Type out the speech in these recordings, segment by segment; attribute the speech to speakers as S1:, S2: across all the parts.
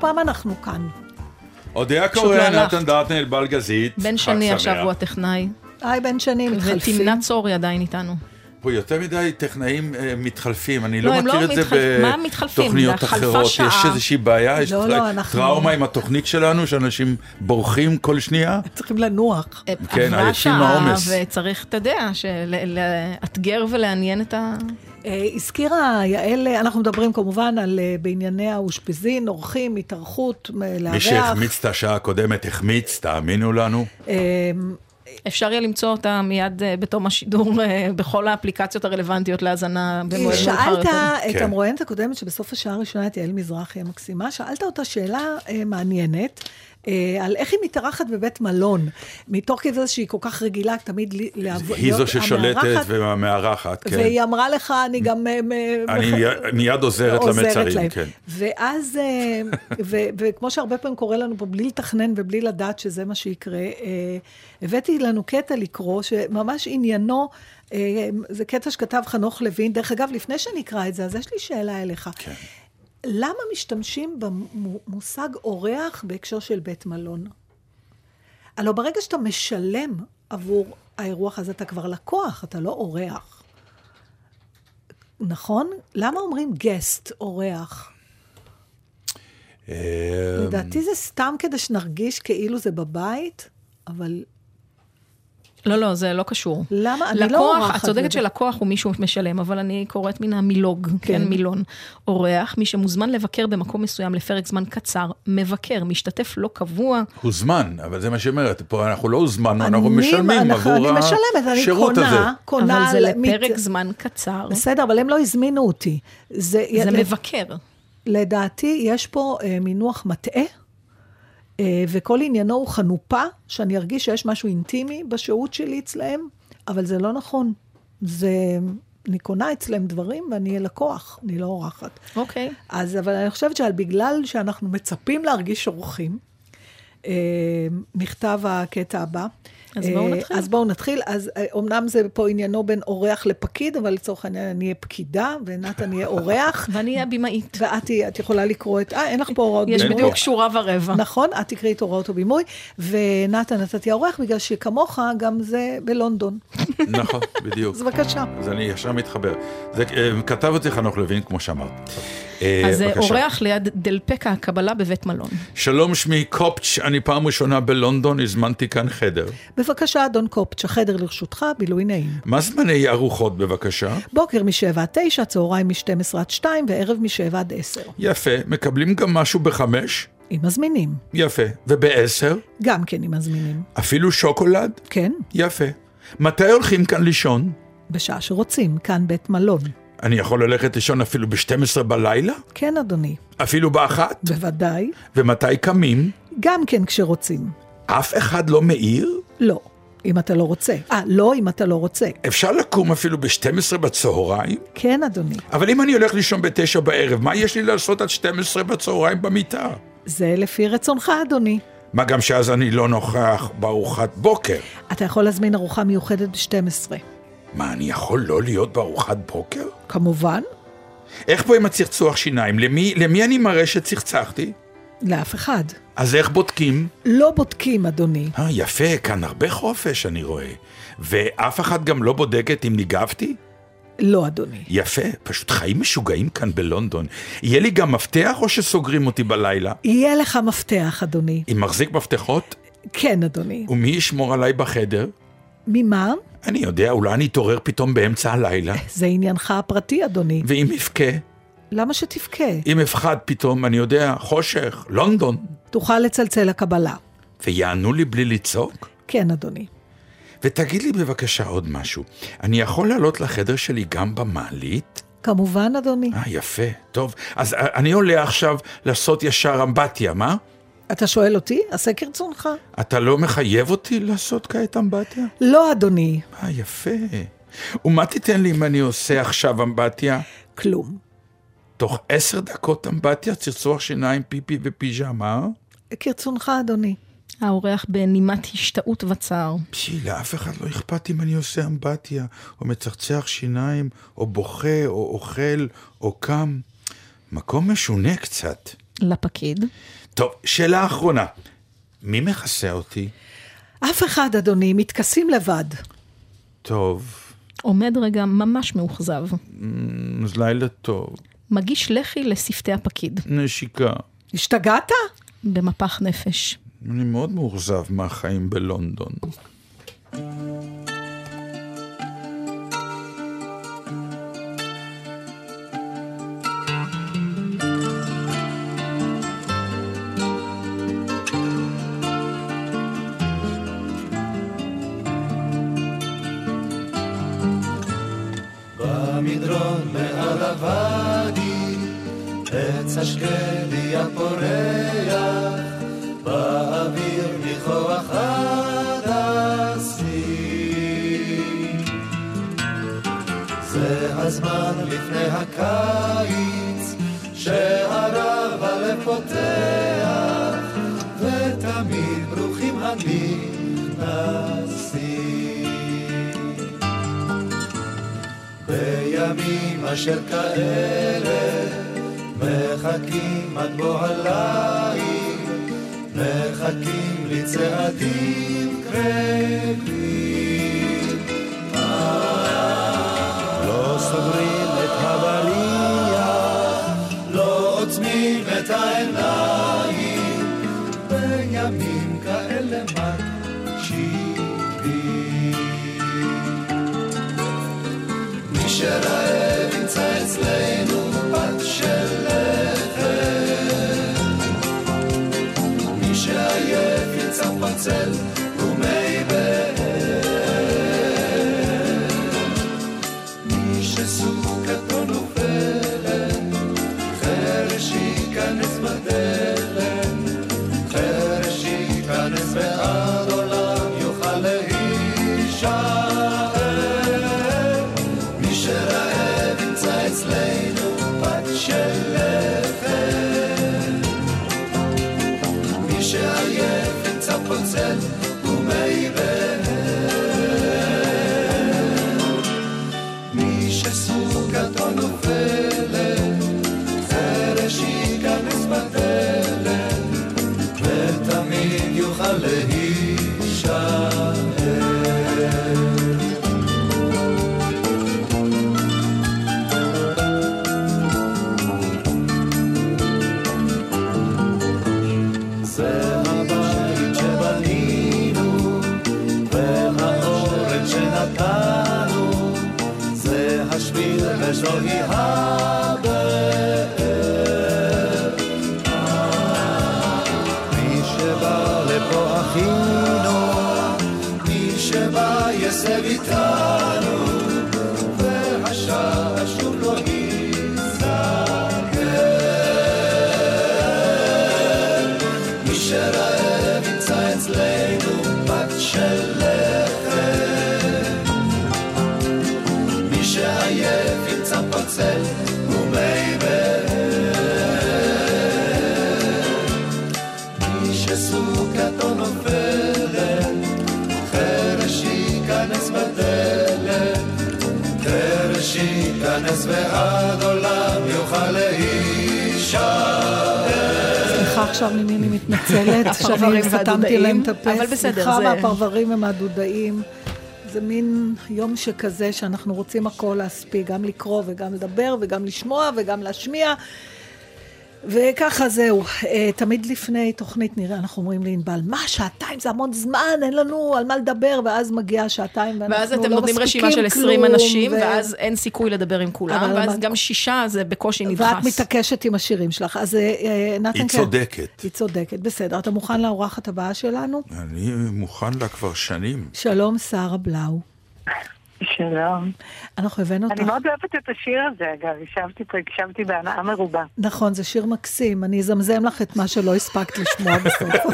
S1: פעם אנחנו כאן.
S2: אודיה קורן,
S3: לא.
S2: נתן דטנר, בלגזית.
S3: בן שני. עכשיו הוא הטכנאי,
S1: היי, בן שני, מתחלפים.
S3: ותמנה צורי עדיין איתנו.
S2: פה יותר מדי טכנאים אה, מתחלפים, אני
S3: לא,
S2: לא
S3: הם
S2: מכיר
S3: לא
S2: את זה
S3: מתחלפים. מה מתחלפים?
S2: בתוכניות
S3: זה חלפה
S2: אחרות. יש
S3: שעה.
S2: איזושהי בעיה, יש
S1: לא, לא, אנחנו-
S2: טראומה עם התוכנית שלנו, שאנשים בורחים כל שנייה.
S1: צריכים לנוח.
S2: כן,
S3: עברה
S2: עייפים מהעומס.
S3: וצריך, אתה יודע, של- לאתגר ולעניין את ה...
S1: אה, הזכירה יעל, אנחנו מדברים כמובן על אה, בענייני האושפיזין, אורחים, התארחות, מ- לארח.
S2: מי שהחמיץ את השעה הקודמת החמיץ, תאמינו לנו.
S3: אפשר יהיה למצוא אותה מיד אה, בתום השידור אה, בכל האפליקציות הרלוונטיות להאזנה במועד מאוחר
S1: שאלת
S3: יותר.
S1: את
S2: כן.
S1: המרואיינת הקודמת שבסוף השעה הראשונה את יעל מזרחי המקסימה, שאלת אותה שאלה אה, מעניינת. אה, על איך היא מתארחת בבית מלון, מתוך כדי זה שהיא כל כך רגילה תמיד ל- לעבוד,
S2: היא זו
S1: להיות
S2: ששולטת
S1: המארחת,
S2: והמארחת, כן.
S1: והיא אמרה לך, אני גם... אה,
S2: אני מיד עוזרת למצרים,
S1: להם.
S2: כן.
S1: ואז, אה, ו- וכמו שהרבה פעמים קורה לנו פה, בלי לתכנן ובלי לדעת שזה מה שיקרה, אה, הבאתי לנו קטע לקרוא, שממש עניינו, אה, זה קטע שכתב חנוך לוין. דרך אגב, לפני שנקרא את זה, אז יש לי שאלה אליך.
S2: כן.
S1: למה משתמשים במושג אורח בהקשר של בית מלון? הלוא ברגע שאתה משלם עבור האירוח הזה, אתה כבר לקוח, אתה לא אורח. נכון? למה אומרים גסט, אורח?
S2: אה,
S1: לדעתי זה סתם כדי שנרגיש כאילו זה בבית, אבל
S3: לא, לא, זה לא קשור.
S1: למה? אני לא
S3: לקוח,
S1: אורחת
S3: את צודקת. שלקוח הוא מישהו משלם, אבל אני קוראת מן המילוג, כן,
S1: כן.
S3: מילון. אורח, מי שמוזמן לבקר במקום מסוים לפרק זמן קצר, מבקר, משתתף לא קבוע,
S2: הוזמן, אבל זה מה שהיא אומרת, פה אנחנו לא הוזמנו, אנחנו משלמים
S1: אנחנו-
S2: עבור
S1: אני משלמת, אני
S2: השירות הזה.
S1: קונה, קונה...
S3: אבל זה
S1: על-
S3: לפרק
S1: מת-
S3: זמן קצר.
S1: בסדר, אבל הם לא הזמינו אותי. זה,
S3: זה מבקר.
S1: לדעתי, יש פה אה, מינוח מטעה, וכל עניינו הוא חנופה, שאני ארגיש שיש משהו אינטימי בשהות שלי אצלהם, אבל זה לא נכון. זה... אני קונה אצלם דברים ואני אהיה לקוח, אני לא אורחת.
S3: אוקיי.
S1: אז, אבל אני חושבת שבגלל שאנחנו מצפים להרגיש אורחים, אה, נכתב הקטע הבא.
S3: אז בואו
S1: אה,
S3: נתחיל.
S1: אז בואו נתחיל. אז אה, אומנם זה פה עניינו בין אורח לפקיד, אבל לצורך העניין אני אהיה פקידה, ונתן יהיה אורח.
S3: ואני אהיה בימאית.
S1: ואת את יכולה לקרוא את... אה, אין לך פה הוראות
S3: יש
S1: בימוי.
S3: בדיוק שורה ורבע.
S1: נכון, את תקראי את הוראות הבימוי, ונתן, אתה תהיה עורך, בגלל שכמוך גם זה בלונדון.
S2: נכון, בדיוק.
S1: אז בבקשה.
S2: אז אני ישר מתחבר. זה, אה, כתב זה חנוך לוין, כמו שאמרת. אה,
S3: אז
S2: בבקשה.
S3: אורח ליד דלפק הקבלה בבית מלון.
S2: שלום, שמי קופץ', אני פעם ראשונה בלונדון, הזמנתי כאן חדר.
S1: בבקשה, אדון קופץ', החדר לרשותך, בילוי נעים.
S2: מה זמני ארוחות בבקשה?
S1: בוקר מ-7 עד 9, צהריים מ-12 עד 2, וערב מ-7 עד 10.
S2: יפה, מקבלים גם משהו בחמש?
S1: אם מזמינים.
S2: יפה. ובעשר?
S1: גם כן אם מזמינים.
S2: אפילו שוקולד?
S1: כן,
S2: יפה. מתי הולכים כאן לישון?
S1: בשעה שרוצים, כאן בית מלון.
S2: אני יכול ללכת לישון אפילו ב-12 בלילה?
S1: כן, אדוני.
S2: אפילו באחת?
S1: בוודאי.
S2: ומתי קמים?
S1: גם כן כשרוצים.
S2: אף אחד לא מעיר?
S1: לא, אם אתה לא רוצה. אה, לא אם אתה לא רוצה.
S2: אפשר לקום אפילו ב-12 בצהריים?
S1: כן, אדוני.
S2: אבל אם אני הולך לישון ב-9 בערב, מה יש לי לעשות עד 12 בצהריים במיטה?
S1: זה לפי רצונך, אדוני.
S2: מה גם שאז אני לא נוכח בארוחת בוקר.
S1: אתה יכול להזמין ארוחה מיוחדת ב-12.
S2: מה, אני יכול לא להיות בארוחת בוקר?
S1: כמובן,
S2: איך פה עם הצחצוח שיניים? למי, למי אני מראה שצחצחתי?
S1: לאף אחד.
S2: אז איך בודקים?
S1: לא בודקים, אדוני.
S2: אה, יפה, כאן הרבה חופש, אני רואה. ואף אחד גם לא בודקת אם ניגבתי?
S1: לא, אדוני.
S2: יפה, פשוט חיים משוגעים כאן בלונדון. יהיה לי גם מפתח או שסוגרים אותי בלילה?
S1: יהיה לך מפתח, אדוני.
S2: אם מחזיק מפתחות?
S1: כן, אדוני.
S2: ומי ישמור עליי בחדר?
S1: ממה?
S2: אני יודע, אולי אני אתעורר פתאום באמצע הלילה.
S1: זה עניינך הפרטי, אדוני.
S2: ואם אבכה?
S1: למה שתבכה?
S2: אם אפחד פתאום, אני יודע, חושך, לונדון.
S1: תוכל לצלצל לקבלה.
S2: ויענו לי בלי לצעוק?
S1: כן, אדוני.
S2: ותגיד לי בבקשה עוד משהו. אני יכול לעלות לחדר שלי גם במעלית?
S1: כמובן, אדוני.
S2: אה, יפה. טוב, אז אה, אני עולה עכשיו לעשות ישר אמבטיה, מה?
S1: אתה שואל אותי? עשה כרצונך.
S2: אתה לא מחייב אותי לעשות כעת אמבטיה?
S1: לא, אדוני.
S2: אה, יפה. ומה תיתן לי אם אני עושה עכשיו אמבטיה?
S1: כלום.
S2: תוך עשר דקות אמבטיה, צרצוח שיניים, פיפי ופיג'מה?
S1: כרצונך, אדוני.
S3: האורח בנימת השתאות וצער.
S2: פשי, לאף אחד לא אכפת אם אני עושה אמבטיה, או מצחצח שיניים, או בוכה, או אוכל, או קם. מקום משונה קצת.
S3: לפקיד.
S2: טוב, שאלה אחרונה. מי מכסה אותי?
S1: אף אחד, אדוני, מתכסים לבד.
S2: טוב,
S3: עומד רגע ממש מאוכזב.
S2: אמ, אז לילה טוב.
S3: מגיש לחי לשפתי הפקיד.
S2: נשיקה.
S1: השתגעת?
S3: במפח נפש.
S2: אני מאוד מאוכזב מהחיים בלונדון.
S4: במדרון מעל הוואדי, עץ השקדי הפורח, באוויר ניחוח הדסים. זה הזמן לפני הקיץ, שהרב הלב פותח, ותמיד ברוכים הנכנסים. בימים אשר כאלה מחכים עד בוא הליל, מחכים לצעדים קרבים. מי שרעב
S3: הפרברים והדודאים. אבל בסדר,
S1: סליחה
S3: זה-
S1: מהפרברים ומהדודאים. זה מין יום שכזה שאנחנו רוצים הכל להספיק, גם לקרוא וגם לדבר וגם לשמוע וגם להשמיע. וככה זהו, אה, תמיד לפני תוכנית נראה, אנחנו אומרים לענבל, מה, שעתיים זה המון זמן, אין לנו על מה לדבר, ואז מגיעה שעתיים ואנחנו לא
S3: ואז
S1: מספיקים
S3: אתם
S1: כלום.
S3: נותנים רשימה של 20 אנשים,
S1: ו-
S3: ואז אין סיכוי לדבר עם כולם, ואז גם שישה זה בקושי
S1: ואת
S3: נדחס.
S1: מתעקשת עם השירים שלך. אז אה, אה, נתן,
S2: היא
S1: כן.
S2: צודקת.
S1: היא צודקת, בסדר. אתה מוכן לאורחת הבאה שלנו?
S2: אני מוכן לה כבר שנים.
S1: שלום, שרה בלאו.
S5: שלום.
S1: אנחנו הבאנו
S5: אני
S1: אותך.
S5: מאוד אוהבת את השיר הזה, אגב, ישבתי פה, הקשבתי בהנאה מרובה.
S1: נכון, זה שיר מקסים. אני אזמזם לך את מה שלא הספקת לשמוע בסוף.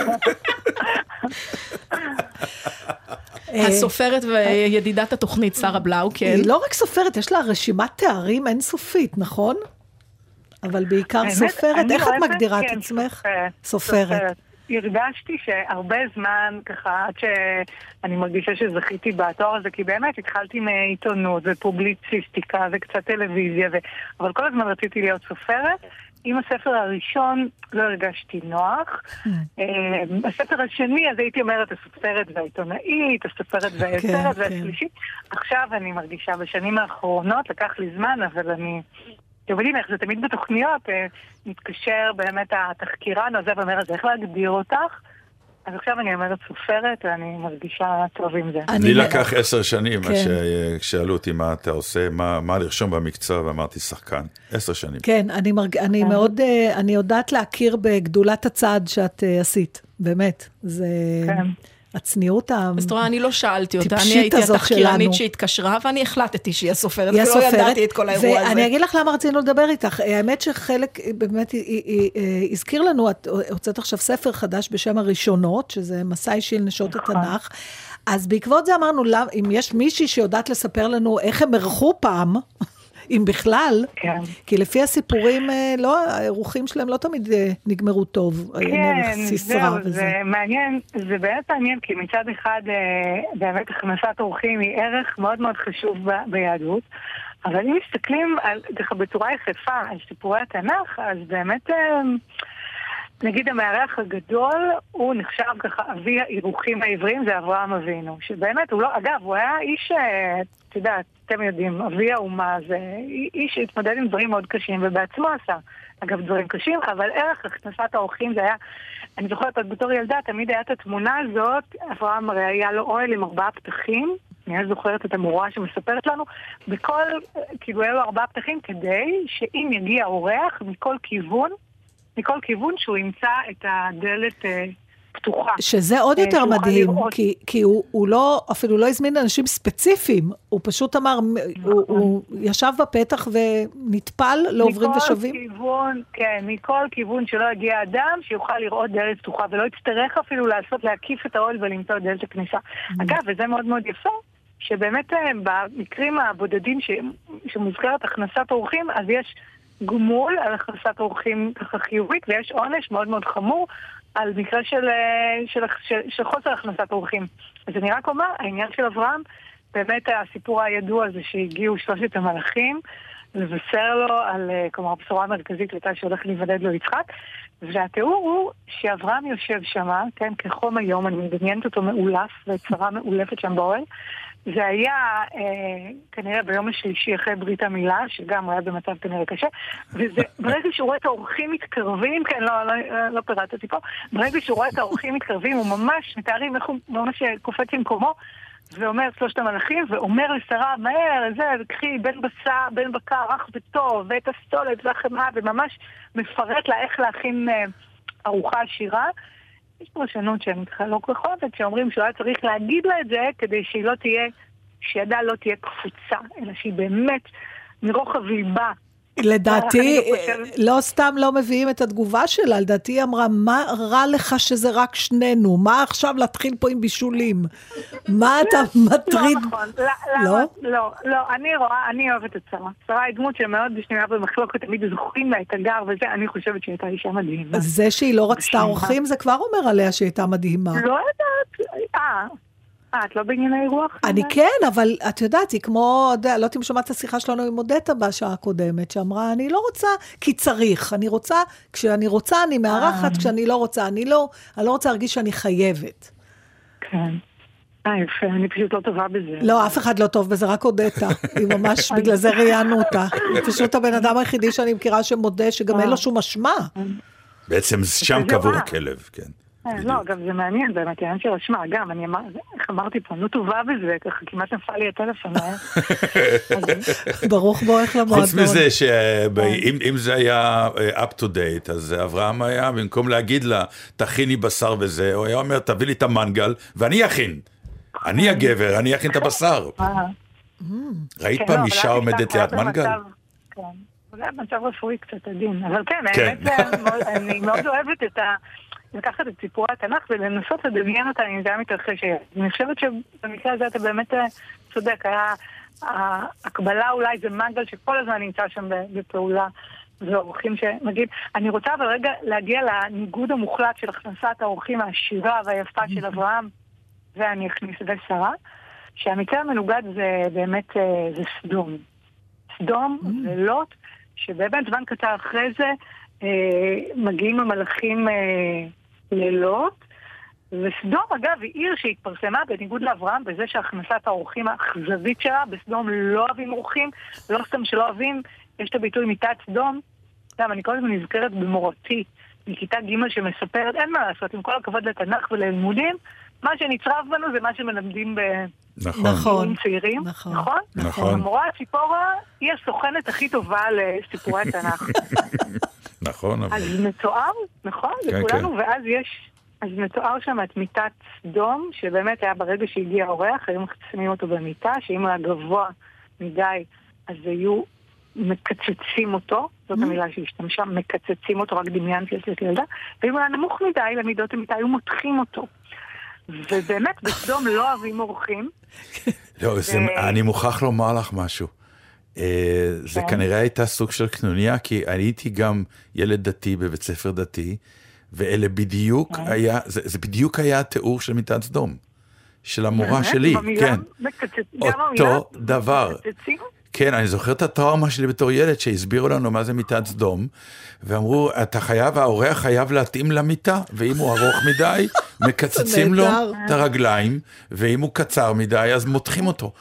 S1: אה,
S3: הסופרת וידידת התוכנית, שרה בלאו, כן.
S1: היא לא רק סופרת, יש לה רשימת תארים אינסופית, נכון? אבל בעיקר סופרת.
S5: אני
S1: איך את מגדירה את
S5: כן,
S1: עצמך?
S5: סופרת. הרגשתי שהרבה זמן, ככה, עד שאני מרגישה שזכיתי בתואר הזה, כי באמת התחלתי מעיתונות ופובליציסטיקה וקצת טלוויזיה, ו... אבל כל הזמן רציתי להיות סופרת. עם הספר הראשון לא הרגשתי נוח. אה, הספר השני, אז הייתי אומרת הסופרת והעיתונאית, הסופרת והיוצרת
S1: כן.
S5: והשלישית. עכשיו אני מרגישה, בשנים האחרונות, לקח לי זמן, אבל אני... אתם יודעים איך זה תמיד בתוכניות, אה, מתקשר באמת התחקירן הזה ואומר, אז איך להגדיר אותך? אז עכשיו אני אומרת סופרת, ואני מרגישה טוב עם זה.
S1: אני-
S2: לי לקח עשר שנים,
S1: כן.
S2: ש- כששאלו אותי מה אתה עושה, מה לרשום במקצוע, ואמרתי שחקן. עשר שנים.
S1: כן, אני, מרג... אני מאוד, אה, אני יודעת להכיר בגדולת הצעד שאת אה, עשית, באמת. זה
S5: כן.
S1: הצניעות ה...
S3: אז את רואה, אני לא שאלתי אותה, אני הייתי התחקירנית. שהתקשרה, ואני החלטתי שהיא הסופרת,
S1: היא
S3: ולא
S1: הסופרת,
S3: ידעתי את כל האירוע הזה.
S1: ואני אגיד לך למה רצינו לדבר איתך. האמת שחלק, באמת, היא- היא- היא- היא- הזכיר לנו, את הוצאת עכשיו ספר חדש בשם הראשונות, שזה מסע אישי לנשות
S5: נכון.
S1: התנ"ך. אז בעקבות זה אמרנו, אם יש מישהי שיודעת לספר לנו איך הם אירחו פעם, אם בכלל,
S5: כן.
S1: כי לפי הסיפורים, אה, לא, האירוחים שלהם לא תמיד אה, נגמרו טוב. ערך
S5: כן, זהו,
S1: וזה.
S5: זה מעניין, זה באמת מעניין, כי מצד אחד אה, באמת הכנסת אורחים היא ערך מאוד מאוד חשוב ב- ביהדות, אבל אם מסתכלים על, ככה בצורה יחפה על סיפורי התנ"ך, אז באמת, אה, נגיד המארח הגדול, הוא נחשב ככה אבי האירוחים העבריים, זה אברהם אבינו, שבאמת, הוא לא, אגב, הוא היה איש, אה, את יודעת, אתם יודעים, אבי האומה, זה איש שהתמודד עם דברים מאוד קשים, ובעצמו עשה, אגב, דברים קשים, אבל ערך הכנסת האורחים זה היה, אני זוכרת עוד בתור ילדה, תמיד היה את התמונה הזאת, אברהם הרי היה לו אוהל עם ארבעה פתחים, אני זוכרת את המורה שמספרת לנו, בכל, כאילו, היה לו ארבעה פתחים כדי שאם יגיע אורח מכל כיוון, מכל כיוון שהוא ימצא את הדלת אה, פתוחה.
S1: שזה עוד
S5: אה,
S1: יותר מדהים. כי, כי הוא, הוא לא, אפילו לא הזמין אנשים ספציפיים, הוא פשוט אמר, הוא, הוא ישב בפתח ונטפל לעוברים ושבים.
S5: מכל כיוון, כן, מכל כיוון שלא יגיע אדם, שיוכל לראות דלת פתוחה, ולא יצטרך אפילו לעשות, להקיף את האוהל ולמצוא את דלת הכניסה.
S1: Mm.
S5: אגב, וזה מאוד מאוד יפה, שבאמת אה, במקרים הבודדים ש... שמוזכרת הכנסת אורחים, אז יש גמול על הכנסת אורחים ככה חיובית, ויש עונש מאוד מאוד חמור על מקרה של, אה, של, של, של חוסר הכנסת אורחים. אז אני רק אומר, העניין של אברהם, באמת הסיפור הידוע זה שהגיעו שלושת המלאכים, לבשר לו על, אה, כלומר, הבשורה המרכזית הייתה שהולך להיוולד לו יצחק, והתיאור הוא שאברהם יושב שם, כן, כחום היום, אני מדמיינת אותו מאולף, ואת שרה מאולפת שם באוהל. זה היה אה, כנראה ביום השלישי אחרי ברית המילה, שגם היה במצב כנראה קשה, וזה, ברגע שהוא רואה את האורחים מתקרבים, כן, לא, לא, לא פירטתי פה, ברגע שהוא רואה את האורחים מתקרבים, הוא ממש, מתארים איך הוא ממש קופץ ממקומו, ואומר שלושת המלאכים, ואומר לשרה, מהר, זה, קחי בן בשר, בן בקר, רך וטוב, ואת הסולת והחמאה, וממש מפרט לה איך להכין אה, ארוחה עשירה. יש פרשנות ככה לא כל כך אוהבת, שאומרים שהוא היה צריך להגיד לה את זה כדי שהיא לא תהיה, שידה לא תהיה קפוצה, אלא שהיא באמת מרוחב ליבה.
S1: לדעתי,
S5: לא
S1: לא סתם לא מביאים את התגובה שלה, לדעתי היא אמרה, מה רע לך שזה רק שנינו? מה עכשיו להתחיל פה עם בישולים? מה אתה מטריד?
S5: לא נכון, ל-
S1: לא?
S5: למה? לא, לא, אני רואה, אני אוהבת את שרה. שרה היא דמות שמאוד שנויה במחלוקת, תמיד זוכרים לה את הגר וזה, אני חושבת שהיא הייתה אישה מדהימה.
S1: זה שהיא לא רצתה? אורחים, זה כבר אומר עליה שהיא הייתה מדהימה.
S5: לא יודעת, אה, את לא בענייני רוח?
S1: אני כן, אבל את יודעת, היא כמו, לא יודעת אם שמעת את השיחה שלנו עם עודטה בשעה הקודמת, שאמרה, אני לא רוצה כי צריך, אני רוצה, כשאני רוצה אני מארחת, כשאני לא רוצה, אני לא, אני לא רוצה להרגיש שאני חייבת.
S5: כן. אה, יפה, אני פשוט לא טובה בזה.
S1: לא, אף אחד לא טוב בזה, רק הודתה. היא ממש, בגלל זה ראיינו אותה. היא פשוט הבן אדם היחידי שאני מכירה שמודה, שגם אין לו שום אשמה.
S2: בעצם שם קבור. הכלב, כן.
S5: אה, לא, גם זה מעניין באמת, העניין של אשמה, גם, אני אמרתי פה, לא טובה בזה, ככה כמעט נפל לי הטלפון. אה?
S1: ברוך בואך למועדון.
S2: חוץ מזה שאם זה היה אה, up to date, אז אברהם היה, במקום להגיד לה, תכיני בשר וזה, הוא היה אומר, תביא לי את המנגל, ואני אכין. אני הגבר, אני אכין את הבשר.
S5: אה,
S2: ראית
S5: כן,
S2: פעם
S5: לא,
S2: אישה
S5: את
S2: עומדת ליד מנגל?
S5: במצב- כן, זה היה מצב רפואי קצת עדין, אבל כן,
S2: כן.
S5: האמת, זה אני מאוד אוהבת את ה... לקחת את סיפורי התנ"ך ולנסות לדמיין אותה אם זה היה מתרחש. אני חושבת שבמקרה הזה אתה באמת אה, צודק, היה... ההקבלה אולי זה מנגל שכל הזמן נמצא שם בפעולה. ואורחים שנגיד, אני רוצה אבל רגע להגיע לניגוד המוחלט של הכנסת האורחים העשירה והיפה של אברהם, ואני אכניס ושרה, שהמקרה המנוגד זה באמת, אה, זה סדום. סדום ולוט, שבאמת זמן קצר אחרי זה מגיעים המלאכים אה, ללוט, וסדום אגב היא עיר שהתפרסמה בניגוד לאברהם בזה שהכנסת האורחים האכזרית שלה, בסדום לא אוהבים אורחים, לא סתם שלא אוהבים, יש את הביטוי מיטת סדום, גם אני כל הזמן נזכרת במורתי מכיתה ג' שמספרת, אין מה לעשות, עם כל הכבוד לתנ"ך וללימודים, מה שנצרב בנו זה מה שמלמדים ב...
S2: נכון.
S1: נכון.
S5: צעירים,
S1: נכון.
S5: נכון?
S2: נכון.
S5: המורה הציפורה היא הסוכנת הכי טובה לסיפורי התנ"ך.
S2: נכון, אבל...
S5: אז מתואר, נכון?
S2: כן,
S5: לכולנו,
S2: כן.
S5: ואז יש, אז מתואר שם את מיטת סדום, שבאמת היה ברגע שהגיע האורח, היו שמים אותו במיטה, שאם הוא היה גבוה מדי, אז היו מקצצים אותו, זאת המילה שהשתמשה, מקצצים אותו, רק דמיינתי שיש לי ילדה, ואם הוא היה נמוך מדי למידות המיטה, היו מותחים אותו. ובאמת, בסדום לא אוהבים אורחים.
S2: לא, זה, אני מוכרח לומר לך משהו. אה, זה
S5: כן.
S2: כנראה הייתה סוג של קנוניה, כי הייתי גם ילד דתי בבית ספר דתי, ואלה בדיוק
S5: כן.
S2: היה, זה, זה בדיוק היה התיאור של מיטת סדום. של המורה
S5: באמת?
S2: שלי,
S5: במילה
S2: כן.
S5: מקצצ-
S2: אותו
S5: המילה
S2: דבר.
S5: מקצצים?
S2: כן, אני זוכר את הטראומה שלי בתור ילד, שהסבירו לנו מה זה מיטת סדום, ואמרו, אתה חייב, האורח חייב להתאים למיטה, ואם הוא ארוך מדי, מקצצים לו. את הרגליים, ואם הוא קצר מדי, אז מותחים אותו.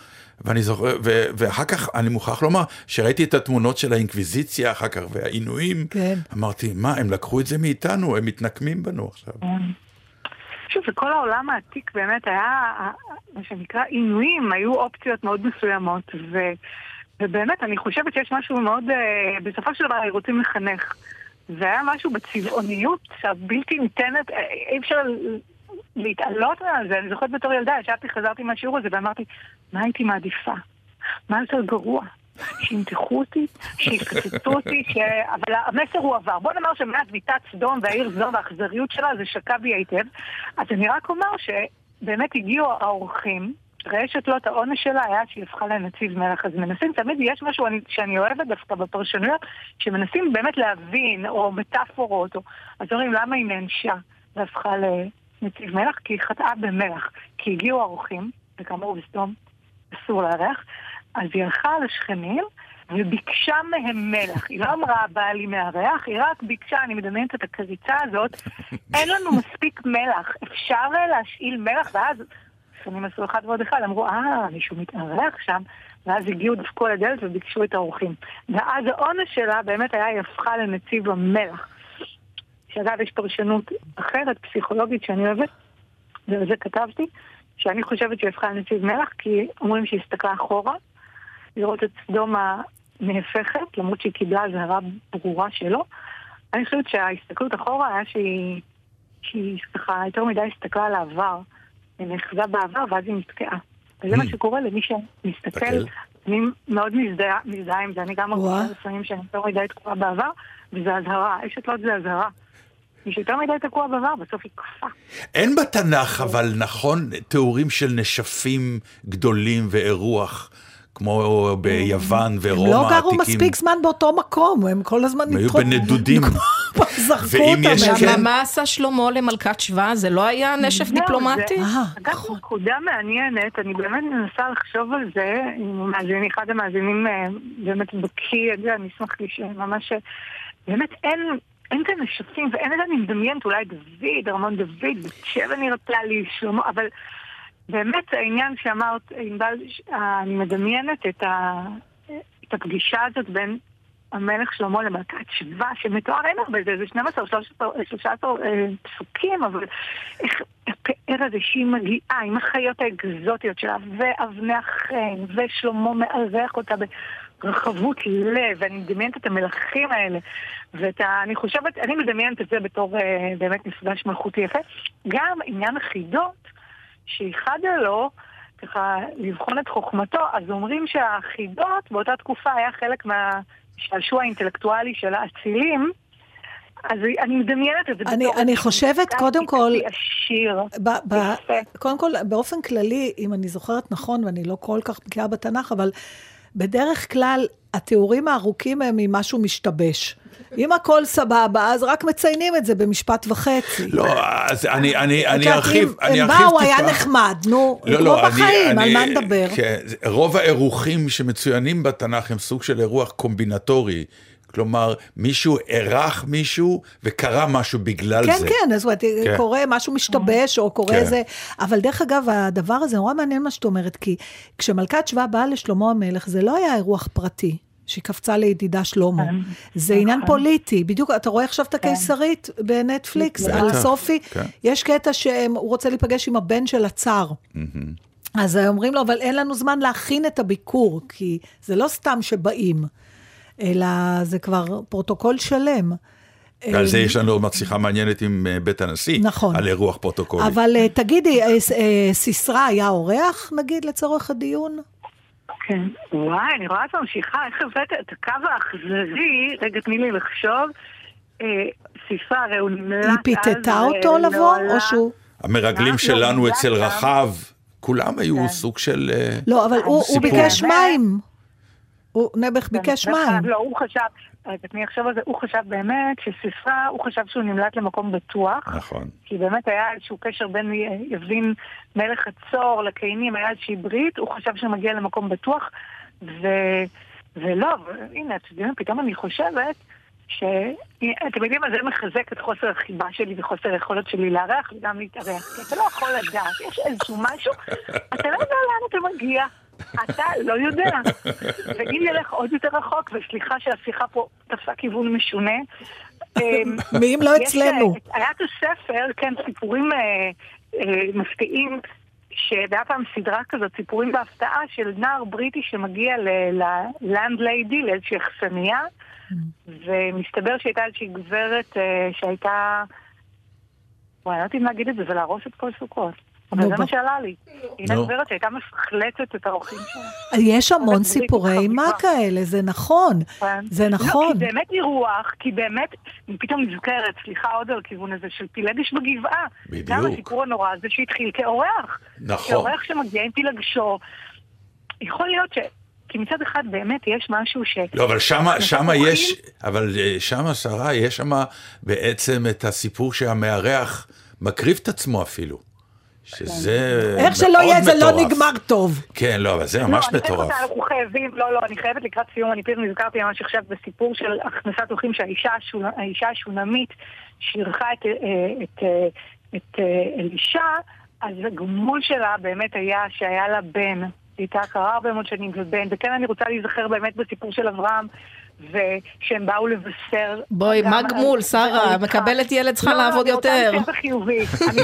S2: ואני זוכר, ו- ואחר כך אני מוכרח לומר, שראיתי את התמונות של האינקוויזיציה אחר כך, והעינויים,
S1: כן.
S2: אמרתי, מה, הם לקחו את זה מאיתנו, הם מתנקמים בנו עכשיו.
S5: שוב, בכל העולם העתיק באמת היה, מה שנקרא, עינויים, היו אופציות מאוד מסוימות, ו, ובאמת, אני חושבת שיש משהו מאוד, אה, בסופו של דבר רוצים לחנך. והיה משהו בצבעוניות הבלתי ניתנת, אה, אי אפשר להתעלות על זה. אני זוכרת בתור ילדה, ישבתי, חזרתי מהשיעור הזה ואמרתי, מה הייתי מעדיפה? מה יותר גרוע? שימתחו אותי, שיפצצו אותי, ש... אבל המסר הוא עבר. בוא נאמר שמאז מיטת סדום והעיר סדום והאכזריות שלה זה שקע בי היטב. אז אני רק אומר שבאמת הגיעו האורחים, רשת לוט, העונש שלה היה שהיא הפכה לנציב מלך. אז מנסים, תמיד יש משהו אני, שאני אוהבת דווקא בפרשנויות, שמנסים באמת להבין, או מטאפורות, או... אז אומרים, למה היא נענשה והפכה לנציב מלך? כי היא חטאה במלח. כי הגיעו האורחים, וכאמור בסדום אסור לארח, אז היא הלכה לשכנים וביקשה מהם מלח. היא לא אמרה, בא לי מארח, היא רק ביקשה, אני מדמיינת את הקריצה הזאת, אין לנו מספיק מלח, אפשר אה, להשאיל מלח? ואז, שכנים עשו אחד ועוד אחד, אמרו, אה, מישהו מתארח שם, ואז הגיעו, דפקו לדלת וביקשו את האורחים. ואז העונש שלה באמת היה, היא הפכה לנציב המלח. שאגב, יש פרשנות אחרת, פסיכולוגית, שאני אוהבת, ועל זה כתבתי, שאני חושבת שהיא הפכה לנציב מלח, כי אומרים שהיא הסתכלה אחורה, לראות את סדום הנהפכת, למרות שהיא קיבלה אזהרה ברורה שלו. אני חושבת שההסתכלות אחורה היה שהיא, שהיא ככה יותר מדי הסתכלה על העבר, היא נאחזה בעבר ואז היא נתקעה. וזה מה שקורה למי שמסתכל.
S2: מסתכל.
S5: אני מאוד מזדהה עם זה, אני גם. מרגישה לפעמים שאני יותר מדי תקועה בעבר, וזה אזהרה, אשת לוט זה אזהרה. מי שיותר מדי תקוע בעבר, בסוף היא קפה.
S2: אין בתנ"ך, אבל נכון, תיאורים של נשפים גדולים ואירוח, כמו ביוון
S1: הם
S2: ורומא
S1: לא גרו
S2: העתיקים.
S1: מספיק זמן באותו מקום, הם כל הזמן
S2: הם היו
S1: נדחו-
S2: בנדודים.
S1: זרקו אותם.
S2: כן-
S3: מה- מה עשה שלמה למלכת שבא? זה לא היה נשף דיפלומטי?
S5: זה-
S1: אה,
S5: אגב,
S1: נכון.
S5: נקודה מעניינת, אני באמת מנסה לחשוב על זה, מאזינים, אחד המאזינים אה, באמת בקיא, אני אשמח לשאול, ממש, אה, באמת אין... אין כאן נשפים, ואין את אני מדמיינת, אולי דוד, ארמון דוד, בת שבע נראתה לי, שלמה, אבל באמת העניין שאמרת, ענבל, ש- אני מדמיינת את, ה, את הפגישה הזאת בין המלך שלמה למלכת שבא, שמתואר אין הרבה, זה זה 12, 13, 13 אה, פסוקים, אבל איך הפאר הזה שהיא מגיעה עם החיות האקזוטיות שלה, ואבני החן, ושלמה מארח אותה ברחבות לב, ואני מדמיינת את המלכים האלה, ואת ה... אני חושבת, אני מדמיינת את זה בתור אה, באמת מפגש מלכותי יפה. גם עניין החידות, שאיחדה לו, ככה לבחון את חוכמתו, אז אומרים שהחידות באותה תקופה היה חלק מהשעשוע האינטלקטואלי של האצילים. אז אני מדמיינת את זה
S1: אני- אני חושבת, קודם כל-
S5: עשיר.
S1: ב- ב-. קודם כל, באופן כללי, אם אני זוכרת נכון, ואני לא כל כך בקיאה בתנ"ך, אבל בדרך כלל התיאורים הארוכים הם ממשהו משתבש. אם הכל סבבה, אז רק מציינים את זה במשפט וחצי.
S2: לא, אז אני, אני,
S1: את
S2: אני ארחיב, אני
S1: הם
S2: ארחיב
S1: באו, היה
S2: טיפה.
S1: נחמד, נו,
S2: לא,
S1: כמו
S2: לא, אני,
S1: בחיים, על מה נדבר?
S2: כן, רוב האירוחים שמצוינים בתנ"ך הם סוג של אירוח קומבינטורי. כלומר, מישהו אירח מישהו וקרה משהו בגלל
S1: כן,
S2: זה.
S1: כן, אז זאת אומרת,
S2: כן.
S1: קורה משהו משתבש, או קורה
S2: כן.
S1: איזה... אבל דרך אגב, הדבר הזה נורא מעניין מה שאת אומרת, כי כשמלכת שבא באה לשלמה המלך, זה לא היה אירוח פרטי. שהיא קפצה לידידה שלמה. זה עניין פוליטי. בדיוק, אתה רואה עכשיו את הקיסרית בנטפליקס, על
S2: בטח,
S1: סופי?
S2: כן.
S1: יש קטע שהוא רוצה להיפגש עם הבן של הצאר. אז אומרים לו, אבל אין לנו זמן להכין את הביקור, כי זה לא סתם שבאים, אלא זה כבר פרוטוקול שלם.
S2: ועל זה יש לנו עוד מעט שיחה מעניינת עם אה, בית הנשיא.
S1: נכון.
S2: על אירוח פרוטוקולי.
S1: אבל אה, תגידי, אה, אה, סיסרא היה אורח, נגיד, לצורך הדיון?
S5: כן. וואי, אני רואה את הממשיכה, איך הבאת את הקו האכזרי, רגע, תני לי לחשוב. אה, סיסרא, הרי הוא נמלט אז...
S1: היא פיתתה אותו
S5: אה,
S1: לבוא,
S5: לעולה.
S1: או שהוא...
S2: המרגלים
S5: אנחנו
S2: שלנו
S5: נדע
S2: אצל. רחב, כולם היו
S5: כן.
S2: סוג של... אה,
S1: לא, אבל הוא. ביקש מים. הוא, נעבך ביקש
S5: דרך
S1: מים.
S5: לא, הוא חשב, רגע, תני לחשוב על זה, הוא חשב באמת שסיסרא, הוא חשב שהוא נמלט למקום בטוח.
S2: נכון.
S5: כי באמת היה איזשהו קשר בין יבין מלך הצור לקיינים, היה איזושהי ברית, הוא חשב שהוא מגיע למקום בטוח, ו... ולא, הנה, אתם יודעים, פתאום אני חושבת ש... אתם יודעים מה, זה מחזק את חוסר החיבה שלי וחוסר היכולת שלי לארח וגם להתארח. כי אתה לא יכול לדעת, יש איזשהו משהו, אתה לא יודע לאן אתה מגיע. אתה לא יודע. ואם נלך עוד יותר רחוק, וסליחה שהשיחה פה תפסה כיוון משונה, אמ,
S1: ואם לא
S5: יש,
S1: אצלנו.
S5: אה, היה את הספר, כן, סיפורים אה, אה, מפתיעים, שהיה פעם סדרה כזאת, סיפורים בהפתעה של נער בריטי שמגיע ללנד ליידי, לאיזושהי אכסניה, ומסתבר שהייתה איזושהי גברת שהייתה... וואי, לא יודעת אם להגיד את זה, זה להרוס את כל סוכות. אבל זה. מה שעלה לי.
S2: נו.
S5: גברת שהייתה מפחלצת את האורחים שלה.
S1: יש המון סיפורי אימה
S5: חביבה.
S1: כאלה, זה נכון.
S5: כן.
S1: זה נכון.
S5: לא, כי באמת אירוח, כי באמת, פתאום נזכרת, סליחה עוד על הכיוון הזה, של פילגש בגבעה.
S2: בדיוק.
S5: גם הסיפור הנורא הזה שהתחיל כאורח.
S2: נכון.
S5: כאורח שמגיע עם פילגשו. יכול להיות ש... כי מצד אחד באמת יש משהו ש...
S2: לא, אבל שמה, שמה יש, אבל אה, שמה, שרה, יש שמה בעצם את הסיפור שהמארח מקריב את עצמו אפילו. שזה
S1: איך שלא יהיה, זה לא
S2: מטורף.
S1: נגמר טוב.
S2: כן, לא, אבל זה
S5: לא,
S2: ממש
S5: אני חייבת
S2: מטורף.
S5: אנחנו חייבים, לא, לא, אני חייבת לקראת סיום, אני פתאום נזכרתי ממש עכשיו בסיפור של הכנסת אורחים שהאישה השונמית שאירחה את, אה, את, אה, את אה, אלישע, אז הגמול שלה באמת היה שהיה לה בן. היא הייתה קרה הרבה מאוד שנים ובן, וכן אני רוצה להיזכר באמת בסיפור של אברהם. ושהם באו לבשר.
S3: בואי,
S5: גם
S3: מה גמול, שרה? מקבלת ילד צריכה
S5: לא, לא,
S3: לעבוד
S5: אני רוצה
S3: יותר.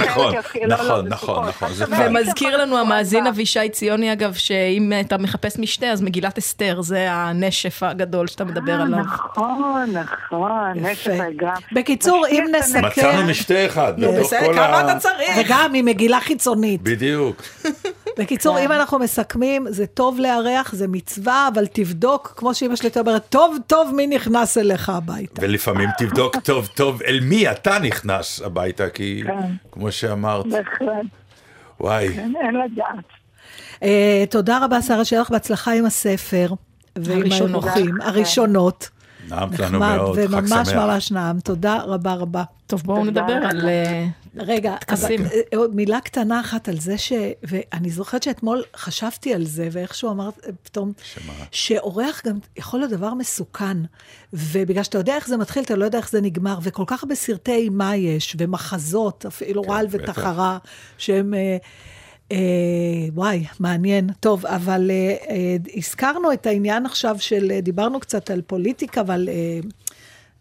S2: נכון,
S5: לא, לא,
S2: נכון,
S5: זה
S2: נכון. נכון,
S3: ומזכיר
S5: עכשיו
S3: לנו המאזין. אבישי ציוני, אגב, שאם אתה מחפש משתה, אז מגילת אסתר, זה הנשף הגדול שאתה מדבר
S5: אה,
S3: עליו.
S5: נכון, נכון, נשף. האגם.
S1: בקיצור, אם נסכם...
S2: מצאנו משתה אחד.
S3: נו, בסדר,
S2: כל
S3: כמה אתה צריך?
S1: וגם עם מגילה חיצונית.
S2: בדיוק.
S1: בקיצור,
S5: כן.
S1: אם אנחנו מסכמים, זה טוב לארח, זה מצווה, אבל תבדוק, כמו שאמא שלי אומרת, טוב טוב מי נכנס אליך הביתה.
S2: ולפעמים תבדוק טוב טוב אל מי אתה נכנס הביתה, כי
S5: כן.
S2: כמו שאמרת,
S5: בהחלט,
S2: וואי,
S5: אין אין לדעת.
S1: אה, תודה רבה, שרה, שיהיה לך בהצלחה עם הספר. ועם
S3: הראשונות.
S1: הראשונות.
S2: נעמת לנו מאוד, חג
S1: וממש
S2: שמח.
S1: ממש נעם. תודה רבה רבה.
S3: טוב, בואו נדבר. על... אה,
S1: רגע. אבל, אה, עוד מילה קטנה אחת על זה ש... ואני זוכרת שאתמול חשבתי על זה, ואיכשהו אמרת אה, פתאום,
S2: שמה?
S1: שאורח גם יכול להיות דבר מסוכן. ובגלל שאתה יודע איך זה מתחיל, אתה לא יודע איך זה נגמר, וכל כך הרבה סרטי אימה יש, ומחזות, אפילו רעל
S2: בטח.
S1: ותחרה, שהם... אה, אה, וואי, מעניין. טוב, אבל אה, אה, הזכרנו את העניין עכשיו של, אה, דיברנו קצת על פוליטיקה, אבל אה,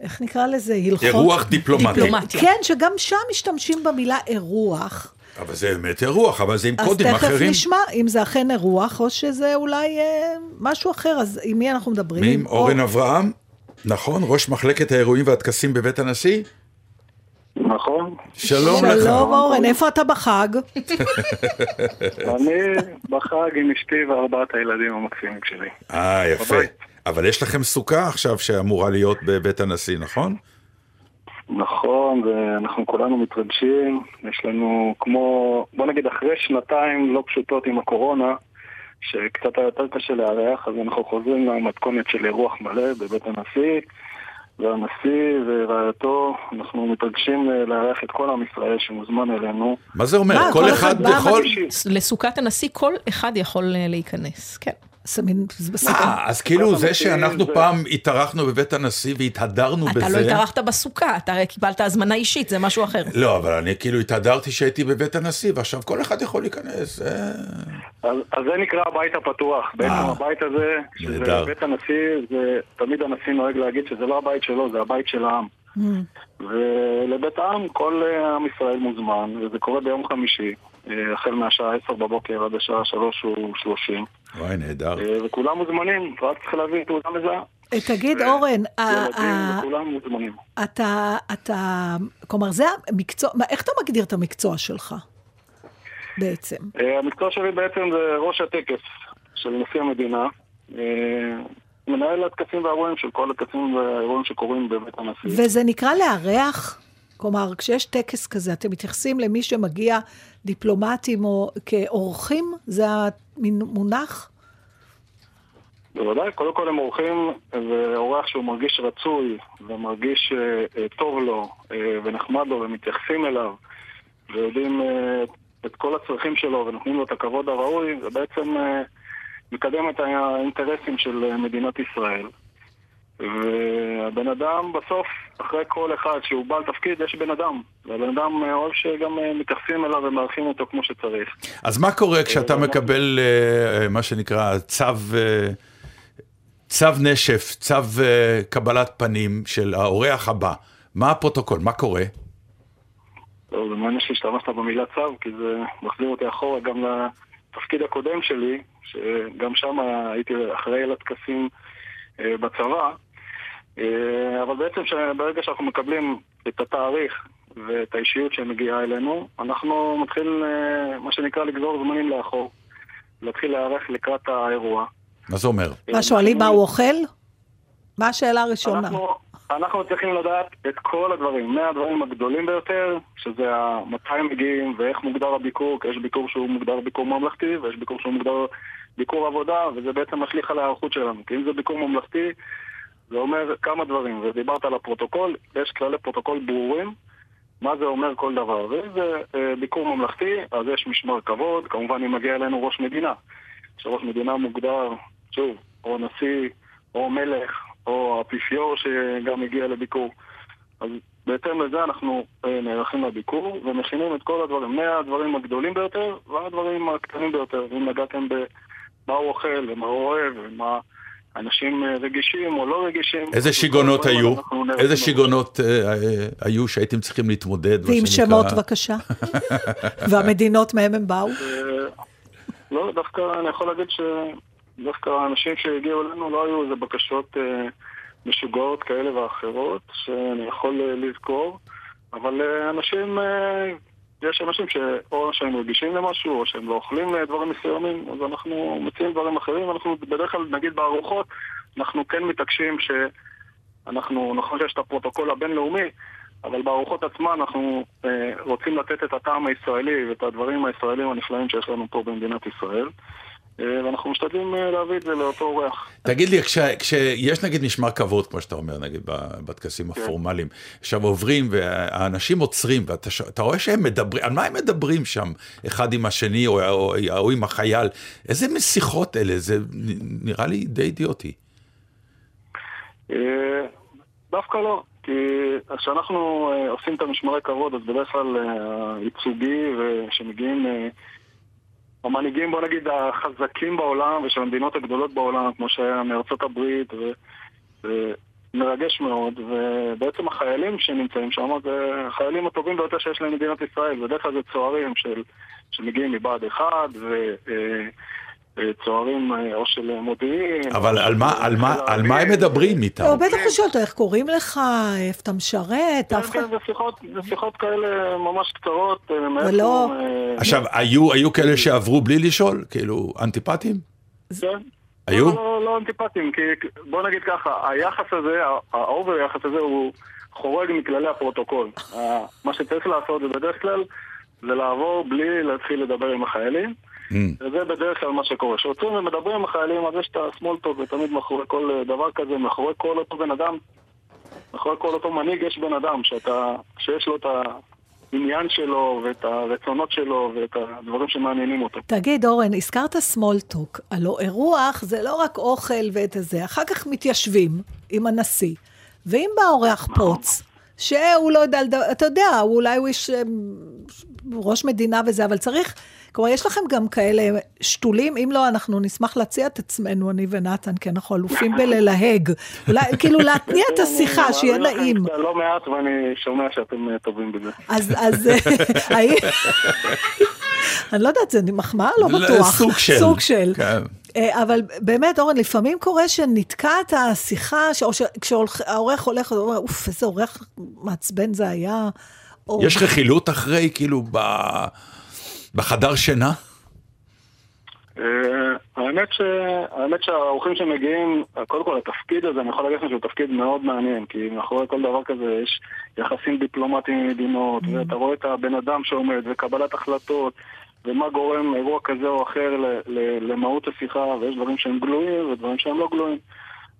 S1: איך נקרא לזה? הלכות...
S2: אירוח דיפלומטי.
S3: דיפלומטיה.
S1: כן, שגם שם משתמשים במילה אירוח.
S2: אבל זה באמת אירוח, אבל זה עם
S1: אז
S2: קודים
S1: תכף
S2: אחרים.
S1: נשמע אם זה אכן אירוח, או שזה אולי אה, משהו אחר. אז עם מי אנחנו מדברים?
S2: מי עם אורן
S1: או-
S2: אברהם? נכון, ראש מחלקת האירועים והטקסים בבית הנשיא?
S6: נכון.
S2: שלום לך.
S1: שלום אורן, איפה אתה בחג?
S6: אני בחג עם אשתי וארבעת הילדים המקסימים שלי.
S2: אה, יפה. אבל יש לכם סוכה עכשיו שאמורה להיות בבית הנשיא, נכון?
S6: נכון, ואנחנו כולנו מתרגשים. יש לנו כמו, בוא נגיד אחרי שנתיים לא פשוטות עם הקורונה, שקצת היה יותר קשה לארח, אז אנחנו חוזרים למתכונת של אירוח מלא בבית הנשיא. והנשיא ורעייתו, אנחנו מתרגשים אה, לארח את כל עם ישראל שמוזמן אלינו.
S2: מה זה אומר?
S1: מה,
S2: כל
S1: כל
S2: אחד
S1: אחד
S2: יכול...
S3: לסוכת הנשיא כל אחד יכול אה, להיכנס, כן.
S1: זה מין- זה בסדר.
S2: אה, אז כאילו זה
S6: הנשיא
S2: שאנחנו
S6: זה-
S2: פעם התארחנו בבית הנשיא והתהדרנו
S3: אתה לא
S2: בזה...
S3: התארחת בסוכה, אתה הרי קיבלת הזמנה אישית, זה משהו אחר.
S2: לא, אבל אני כאילו התהדרתי שהייתי בבית הנשיא, ועכשיו כל אחד יכול להיכנס. אה,
S6: אז, אז זה נקרא הבית הפתוח. בעצם
S2: אה,
S6: הבית הזה, שזה. בית הנשיא, זה תמיד הנשיא נוהג להגיד שזה לא הבית שלו, זה הבית של העם.
S1: Mm.
S6: ולבית העם כל עם ישראל מוזמן, וזה קורה ביום חמישי, החל מהשעה 10 בבוקר עד השעה 3 ו-30,
S2: וואי, נהדר.
S6: וכולם מוזמנים, רק צריך להביא תעודה מזהה.
S1: אה, תגיד, אורן, ה-
S6: ילדים
S1: ה-
S6: וכולם מוזמנים.
S1: אתה, אתה, כלומר, זה המקצוע, מה, איך אתה מגדיר את המקצוע שלך בעצם?
S6: אה, המקצוע שלי בעצם זה ראש הטקס של נשיא המדינה. אה, מנהל הטקסים והאירועים של כל הטקסים והאירועים שקורים בבית הנשיא.
S1: וזה נקרא לארח? כלומר, כשיש טקס כזה, אתם מתייחסים למי שמגיע דיפלומטים או כאורחים? זה המונח?
S6: בוודאי, קודם כל הם אורחים, ואורח שהוא מרגיש רצוי, ומרגיש אה, אה, טוב לו, אה, ונחמד לו, ומתייחסים אליו, ויודעים אה, את כל הצרכים שלו, ונותנים לו את הכבוד הראוי, זה בעצם אה, מקדם את האינטרסים של אה, מדינת ישראל. והבן אדם בסוף, אחרי כל אחד שהוא בעל תפקיד, יש בן אדם. והבן אדם אוהב שגם אה, מתייחסים אליו ומארחים אותו כמו שצריך.
S2: אז מה קורה כשאתה
S6: אה,
S2: מקבל אה, אה, מה שנקרא צו, צו נשף, צו אה, קבלת פנים של האורח הבא? מה הפרוטוקול? מה קורה?
S6: טוב, זה מעניין שהשתמשת במילה צו, כי זה מחזיר אותי אחורה גם לתפקיד הקודם שלי, שגם שם הייתי אחראי על הטקסים אה, בצבא. אה, אבל בעצם ברגע שאנחנו מקבלים את התאריך ואת האישיות שמגיעה אלינו, אנחנו מתחיל, אה, מה שנקרא, לגזור זמנים לאחור. להתחיל להיערך לקראת האירוע.
S2: מה זה אומר?
S1: מה שואלים, מה הוא אוכל? מה השאלה הראשונה?
S6: אנחנו, אנחנו צריכים לדעת את כל הדברים, מהדברים הגדולים ביותר, שזה מתי הם מגיעים ואיך מוגדר הביקור, כי יש ביקור שהוא מוגדר ביקור ממלכתי, ויש ביקור שהוא מוגדר ביקור עבודה, וזה בעצם משליך על ההיערכות שלנו. כי אם זה ביקור ממלכתי, זה אומר כמה דברים, ודיברת על הפרוטוקול, יש כללי פרוטוקול ברורים, מה זה אומר כל דבר. ואם זה אה, ביקור ממלכתי, אז יש משמר כבוד, כמובן אם מגיע אלינו ראש מדינה. שראש מדינה מוגדר, שוב, או נשיא, או מלך, או האפיפיור שגם הגיע לביקור. אז בהתאם לזה אנחנו אה, נערכים לביקור ומכינים את כל הדברים, מהדברים הגדולים ביותר ועד הדברים הקטנים ביותר. אם נגעתם במה הוא אוכל, ומה הוא אוהב, ומה אנשים אה, רגישים או לא רגישים.
S2: איזה שיגעונות היו? איזה. שיגעונות אה, אה, היו שהייתם צריכים להתמודד?
S1: ועם? שמות, בבקשה. והמדינות מהם הם באו?
S6: לא, דווקא אני יכול להגיד שדווקא האנשים שהגיעו אלינו לא היו איזה בקשות משוגעות כאלה ואחרות שאני יכול לזכור, אבל אנשים, יש אנשים שאו שהם רגישים למשהו או שהם לא אוכלים אה, דברים מסוימים, אז אנחנו מציעים דברים אחרים, אנחנו בדרך כלל, נגיד בארוחות, אנחנו כן מתעקשים שאנחנו, נכון שיש את הפרוטוקול הבינלאומי, אבל בארוחות עצמן אנחנו אה, רוצים לתת את הטעם הישראלי ואת הדברים הישראלים הנפלאים שיש לנו פה במדינת ישראל. אה, ואנחנו משתדלים אה, להביא את זה לאותו אורח.
S2: תגיד לי, כש, כשיש נגיד משמר כבוד, כמו שאתה אומר, נגיד בטקסים
S6: כן.
S2: הפורמליים, עכשיו עוברים והאנשים עוצרים, ואתה רואה שהם מדברים, על מה הם מדברים שם, אחד עם השני או, או, או עם החייל? איזה משיחות אלה? זה נראה לי די אידיוטי.
S6: אה, דווקא לא, כי כשאנחנו עושים את המשמרי כבוד, אז בדרך כלל הייצוגי, ושמגיעים אה, המנהיגים, בוא נגיד, החזקים בעולם ושל המדינות הגדולות בעולם, כמו שהיה מארצות הברית, ו... ומרגש מאוד, ובעצם החיילים שנמצאים שם זה החיילים הטובים ביותר שיש למדינת ישראל, בדרך כלל זה צוערים של, שמגיעים מבה"ד 1, ו... צוערים אה, או של מודיעין.
S2: אבל על מה, על מה, על מה הם מדברים איתם?
S1: הוא בטח הוא שואל אותו איך קוראים לך, איפה אתה משרת,
S6: כן,
S1: אף אחד...
S6: כן, זה שיחות כאלה ממש קצרות. אה,
S1: ולא-
S6: אה,
S2: עכשיו, היו, כאלה שעברו בלי לשאול? כאילו, אנטיפטים?
S6: כן.
S2: היו?
S6: לא, לא, לא אנטיפטים, כי בוא נגיד ככה, היחס הזה, ה over יחס הזה הוא חורג מכללי הפרוטוקול. מה שצריך לעשות זה בדרך כלל, זה לעבור בלי להתחיל לדבר עם החיילים. וזה בדרך כלל מה שקורה. כשעוצרים ומדברים עם החיילים, אז יש את הסמולטוק, ותמיד מאחורי כל אה, דבר כזה, מאחורי כל אותו בן אדם, מאחורי כל אותו מנהיג יש בן אדם, שאתה, שיש לו את העניין שלו, ואת הרצונות שלו, ואת הדברים שמעניינים אותו.
S1: תגיד, אורן, הזכרת סמולטוק. הלוא אירוח זה לא רק אוכל ואת הזה, אחר כך מתיישבים עם הנשיא, ואם בא אורח פוץ, שהוא לא יודע, אתה יודע, אולי הוא איש אה, ראש מדינה וזה, אבל צריך, כלומר, יש לכם גם כאלה שתולים, אם לא, אנחנו נשמח להציע את עצמנו, אני ונתן, כי אנחנו אלופים בללהג. אולי, כאילו, להתניע את השיחה, שיהיה
S6: אני
S1: נעים.
S6: לכם לא מעט, ואני שומע שאתם אה, טובים בזה.
S1: אז, אז, אה, האם... אני לא יודעת, זה מחמאה? לא בטוח.
S2: סוג של.
S1: סוג של.
S2: כן.
S1: אה, אבל באמת, אורן, לפעמים קורה שנתקעת השיחה, או כשהאורח הולך, הוא אומר, אוף, איזה אורח מעצבן זה היה.
S2: יש רכילות אחרי, כאילו, ב... בחדר שינה?
S6: אה, האמת, ש... האמת שהאורחים שמגיעים, קודם כל התפקיד הזה, אני יכול להגיד לכם שהוא תפקיד מאוד מעניין, כי מאחורי כל דבר כזה יש יחסים דיפלומטיים עם מדינות, ואתה רואה את הבן אדם שעומד, וקבלת החלטות, ומה גורם אירוע כזה או אחר. למהות השיחה, ויש דברים שהם גלויים ודברים שהם לא גלויים.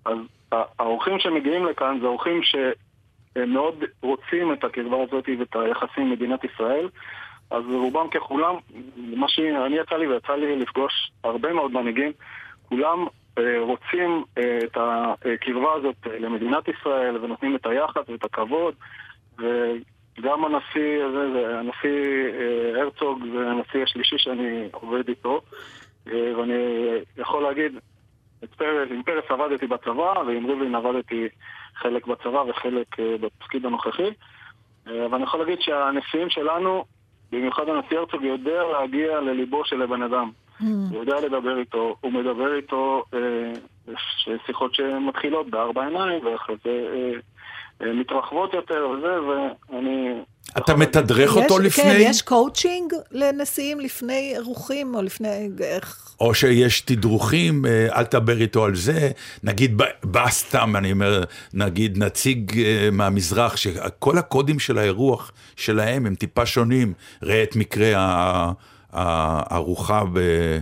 S6: אז האורחים שמגיעים לכאן זה אורחים שהם מאוד רוצים את הקרבה הזאת ואת היחסים עם מדינת ישראל. אז רובם ככולם, מה שאני יצא לי ויצא לי לפגוש הרבה מאוד מנהיגים, כולם אה, רוצים אה, את הקרבה הזאת אה, למדינת ישראל ונותנים את היחס ואת הכבוד וגם הנשיא הזה, זה הנשיא אה, הרצוג זה הנשיא השלישי שאני עובד איתו אה, ואני יכול להגיד, עם פרס עבדתי בצבא ועם ריבלין עבדתי חלק בצבא וחלק אה, בתפקיד הנוכחי אה, אבל אני יכול להגיד שהנשיאים שלנו במיוחד הנשיא הרצוג יודע להגיע לליבו של הבן אדם.
S1: Mm.
S6: הוא יודע לדבר איתו, הוא מדבר איתו אה, שיחות שמתחילות בארבע עיניים, ואחרי זה אה, מתרחבות יותר וזה, ואני...
S2: אתה מתדרך אותו
S1: יש,
S2: לפני?
S1: כן, יש קואוצ'ינג לנשיאים לפני אירוחים, או לפני... איך...
S2: או שיש תדרוכים, אה, אל תדבר איתו על זה, נגיד בא- סתם, אני אומר, נגיד נציג אה, מהמזרח, שכל הקודים של האירוח שלהם הם טיפה שונים, ראה את מקרה הארוחה ב-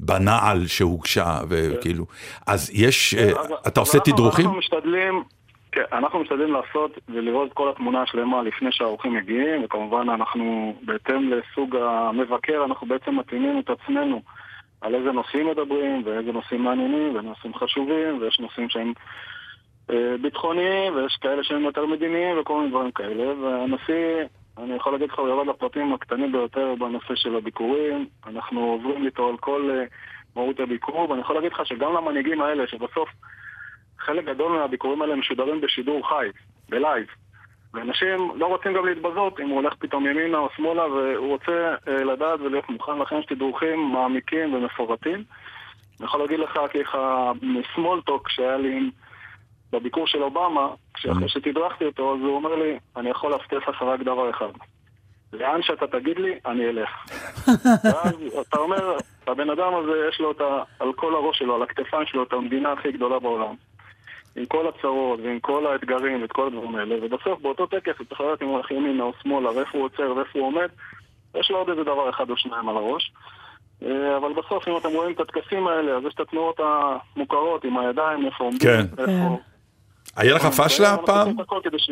S2: בנעל שהוגשה, וכאילו, אז יש, אה,
S6: אז-
S2: אתה עושה תדרוכים?
S6: אנחנו משתדלים, כן, אנחנו משתדלים לעשות ולראות כל התמונה השלמה לפני שהאורחים מגיעים, וכמובן אנחנו, בהתאם לסוג המבקר, אנחנו בעצם מתאימים את עצמנו על איזה נושאים מדברים, ואיזה נושאים מעניינים, ונושאים חשובים, ויש נושאים שהם אה, ביטחוניים, ויש כאלה שהם יותר מדיניים, וכל מיני דברים כאלה, והנשיא... אני יכול להגיד לך, הוא יורד לפרטים הקטנים ביותר בנושא של הביקורים. אנחנו עוברים איתו על כל אה, מהות הביקור, ואני יכול להגיד לך שגם למנהיגים האלה, שבסוף חלק גדול מהביקורים האלה משודרים בשידור חי, בלייב. ואנשים לא רוצים גם להתבזות אם הוא הולך פתאום ימינה או שמאלה, והוא רוצה אה, לדעת ולהיות מוכן, לכן יש תדרוכים מעמיקים ומפורטים. אני יכול להגיד לך, ככה, מסמולטוק שהיה לי בביקור של אובמה, כשאחרי שתדרכתי אותו, אז הוא אומר לי, אני יכול להבטיח לך רק דבר אחד. לאן שאתה תגיד לי, אני אלך. ואז אתה אומר, הבן אדם הזה יש לו את ה... על כל הראש שלו, על הכתפיים שלו, את המדינה הכי גדולה בעולם. עם כל הצרות ועם כל האתגרים ואת כל הדברים האלה, ובסוף באותו טקס הוא צריך לדעת אם הוא הולך ימינה או שמאלה, ואיפה הוא עוצר ואיפה הוא עומד, יש לו עוד איזה דבר אחד או שניים על הראש. אה, אבל בסוף, אם אתם רואים את הטקסים האלה, אז יש את התנועות המוכרות עם הידיים, איפה עומדים,
S2: כן.
S6: איפה...
S2: היה לך פשלה
S6: ואנחנו
S2: פעם?
S6: עושים את הכל כדי ש-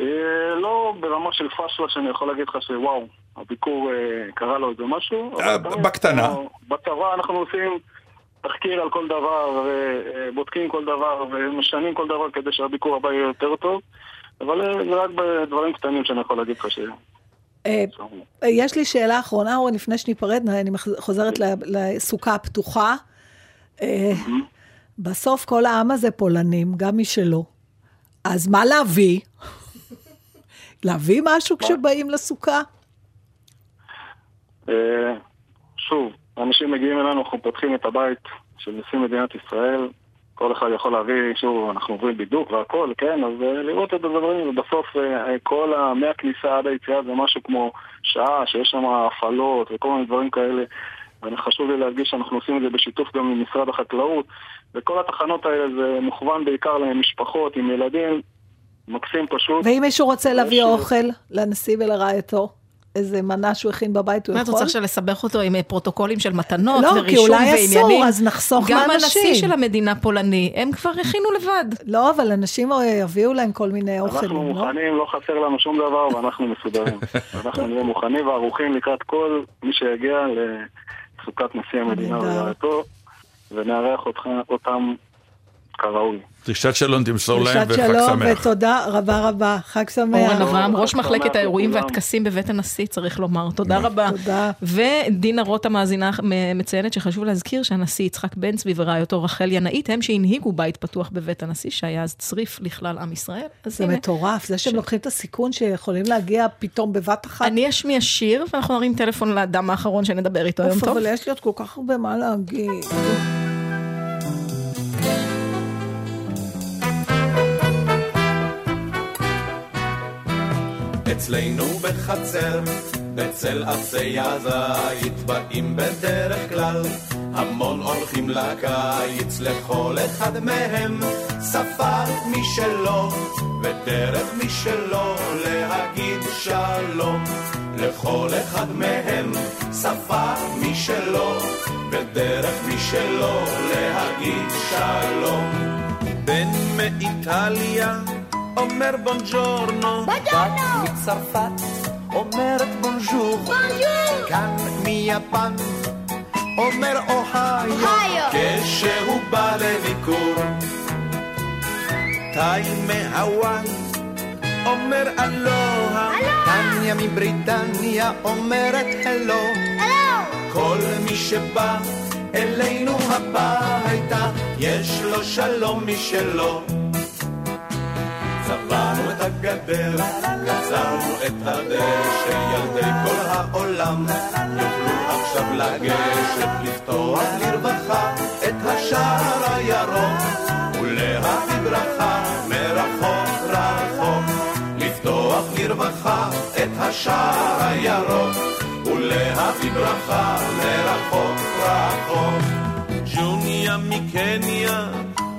S6: אה, לא ברמה של פשלה שאני יכול להגיד לך שוואו, הביקור אה, קרה לו איזה משהו.
S2: אה, בקטנה.
S6: בצבא אנחנו עושים תחקיר על כל דבר, ובודקים כל דבר, ומשנים כל דבר כדי שהביקור הבא יהיה יותר טוב. אבל אה, זה רק בדברים קטנים שאני יכול להגיד לך ש...
S1: אה, אה, יש לי שאלה אחרונה, אורן, לפני שניפרד, אני חוזרת לסוכה הפתוחה. אה, בסוף כל העם הזה פולנים, גם משלו. אז מה להביא? להביא משהו כשבאים לסוכה?
S6: אה, שוב, אנשים מגיעים אלינו, אנחנו פותחים את הבית של נשיא מדינת ישראל, כל אחד יכול להביא, שוב, אנחנו עוברים בידוק והכל, כן, אז אה, לראות את הדברים, ובסוף אה, כל ה... מהכניסה עד היציאה זה משהו כמו שעה, שיש שם הפעלות וכל מיני דברים כאלה. וחשוב לי להדגיש שאנחנו עושים את זה בשיתוף גם עם משרד החקלאות, וכל התחנות האלה זה מוכוון בעיקר למשפחות עם ילדים, מקסים פשוט.
S1: ואם מישהו רוצה להביא
S6: יש-
S1: אוכל לנשיא ולרעייתו, איזה מנה שהוא הכין בבית, הוא
S3: מה, את
S1: יכול?
S3: רוצה עכשיו לסבך אותו עם אה, פרוטוקולים של מתנות
S1: לא, כי
S3: ורישום
S1: אולי אסור,
S3: ועניינים?
S1: אז נחסוך
S3: גם
S1: מאנשים.
S3: הנשיא של המדינה פולני, הם כבר הכינו לבד.
S1: לא, אבל אנשים אה, יביאו להם כל מיני אוכל,
S6: אנחנו
S1: לא?
S6: מוכנים, לא חסר לנו שום דבר ואנחנו מסודרים. אנחנו נהיה מוכנים וערוכים לקראת כל מי שיגיע לסוכת נשיא המדינה. ורעייתו, ונארח אותך- אותם כראוי.
S2: דרישת שלום תמסור להם
S1: דרישת
S2: וחג
S1: שלום
S2: שמח.
S1: ותודה רבה רבה, חג שמח.
S3: אורן אברהם, ראש מחלקת האירועים. והטקסים בבית הנשיא, צריך לומר. תודה רבה.
S1: תודה.
S3: ודינה רוט המאזינה מציינת שחשוב להזכיר שהנשיא יצחק בן צבי ורעייתו רחל ינאית הם שהנהיגו בית פתוח בבית הנשיא, שהיה אז צריף לכלל עם ישראל.
S1: זה מטורף, זה שהם לוקחים את הסיכון שיכולים להגיע פתאום בבת אחת.
S3: אני אשמיע שיר, ואנחנו נרים טלפון לאדם האחרון שנדבר איתו היום טוב.
S1: אבל יש לי עוד כל כך הרבה מה להגיד.
S7: אצלנו בחצר, בצל עצי הזית, באים בדרך כלל, המון הולכים לקיץ, לכל אחד מהם שפה משלו, ודרך משלו להגיד שלום. לכל אחד מהם שפה משלו, ודרך משלו להגיד שלום. בן מאיטליה אומר בונג'ורנו, בת מצרפת אומרת בונז'ור, כאן מיפן אומר אוהיו, כשהוא בא לביקור. תאי מהוואי אומר אלוה, טניה מבריטניה אומרת הלו, כל מי שבא אלינו הביתה, יש לו שלום משלו. צבענו את הגדר, קצרנו את הדשא, ילדי כל העולם יוכלו עכשיו לגשת, לפתוח לרווחה את השער הירוק, ולהביא ברכה מרחוק רחוק. לפתוח לרווחה את השער הירוק, ולהביא ברכה מרחוק רחוק. ג'וניה מקניה,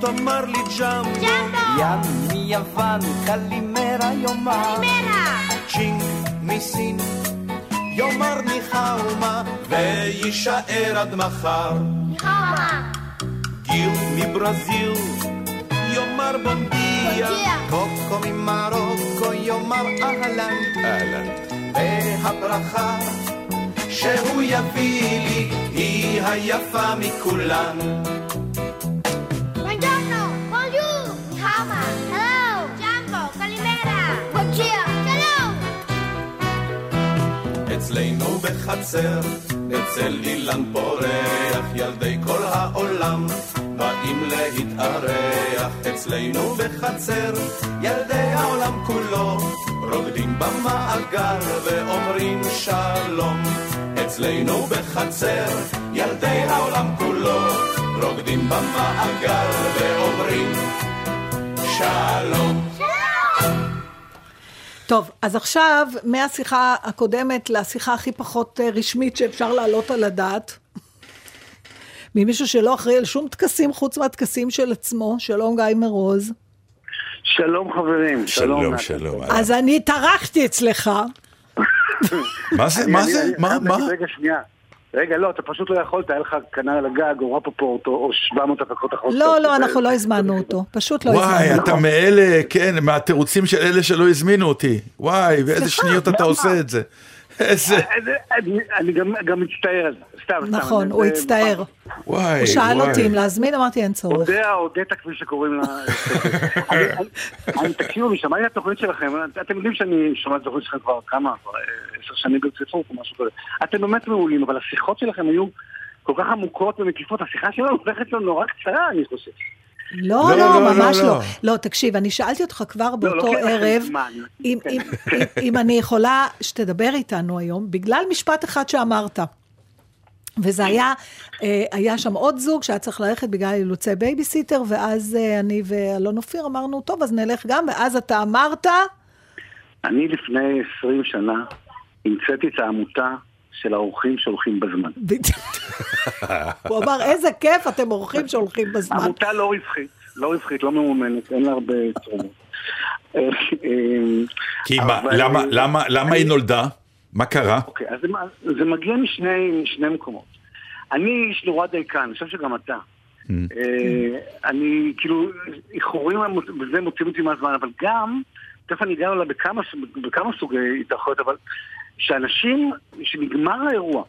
S7: תאמר לי ג'מבו. ים מיוון, קלימרה יאמר. צ'ינג מסין, יאמר ניחאומה, ויישאר עד מחר. גיל מברזיל, יאמר בונדיה. קוקו ממרוקו, יאמר אהלן. אהלן. והברכה שהוא יביא לי, היא היפה מכולן. אצלנו בחצר, אצל אילן פורח, ילדי כל העולם באים להתארח. אצלנו בחצר, ילדי העולם כולו רוקדים במעגל ואומרים שלום. אצלנו בחצר, ילדי העולם כולו רוקדים במעגל ואומרים שלום.
S1: טוב, אז עכשיו, מהשיחה הקודמת לשיחה הכי פחות אה, רשמית שאפשר להעלות על הדעת, ממישהו שלא אחראי על שום טקסים חוץ מהטקסים של עצמו, שלום גיא מרוז.
S8: שלום חברים.
S2: שלום,
S8: נתן.
S2: שלום.
S1: אז אני טרחתי אצלך,
S2: מה זה, מה זה, מה,
S8: רגע, שנייה. רגע, לא, אתה פשוט לא יכולת, היה לך כנ"ל על הגג, או רפפורט, או או 700 הפקות אחרות.
S1: לא, לא, אנחנו לא הזמנו אותו, פשוט לא
S2: וואי,
S1: הזמנו.
S2: אתה מאלה, כן, מהתירוצים של אלה שלא הזמינו אותי. וואי, באיזה
S1: סליחה,
S2: שניות אתה? עושה את זה. איזה...
S8: אני- אני גם- גם מצטער על זה, סתם, סתם.
S1: נכון, הוא הצטער.
S2: וואי,
S1: הוא שאל. אותי אם להזמין, אמרתי אין צורך.
S8: אודיה, אודטה כפי שקוראים לה. תקשיבו, אני שמעתי את התוכנית שלכם, אתם יודעים שאני שומע את התוכנית שלכם כבר כמה, כבר אה, עשר שנים ברציפות או משהו כזה. אתם באמת מעולים, אבל השיחות שלכם היו כל כך עמוקות ומקיפות, השיחה שלנו הולכת לנו נורא קצרה, אני חושב.
S1: לא,
S2: לא,
S1: לא,
S2: לא,
S1: ממש
S2: לא,
S1: לא.
S2: לא.
S1: תקשיב, אני שאלתי אותך כבר באותו ערב. אם- אם- אם- אם אני יכולה שתדבר איתנו היום, בגלל משפט אחד שאמרת. וזה היה, אה, היה שם עוד זוג שהיה צריך ללכת בגלל אילוצי בייביסיטר, ואז אה, אני ואלון אופיר אמרנו, טוב, אז נלך גם, ואז אתה אמרת,
S8: אני לפני 20 שנה המצאתי את העמותה של האורחים שהולכים בזמן.
S1: הוא אמר, איזה כיף, אתם אורחים שהולכים בזמן.
S8: עמותה לא רווחית, לא רווחית, לא ממומנת, אין לה הרבה תרומות.
S2: כי מה, למה- למה- למה היא נולדה? מה קרה?
S8: אוקיי, אז זה, מגיע משני, מקומות. אני איש נורא דייקן, אני חושב שגם אתה. אה, אני, כאילו, איחורים בזה מוצאים אותי מהזמן, אבל גם, תכף אני אגע אולי בכמה, בכמה סוגי התארכויות, אבל שאנשים, שנגמר האירוע,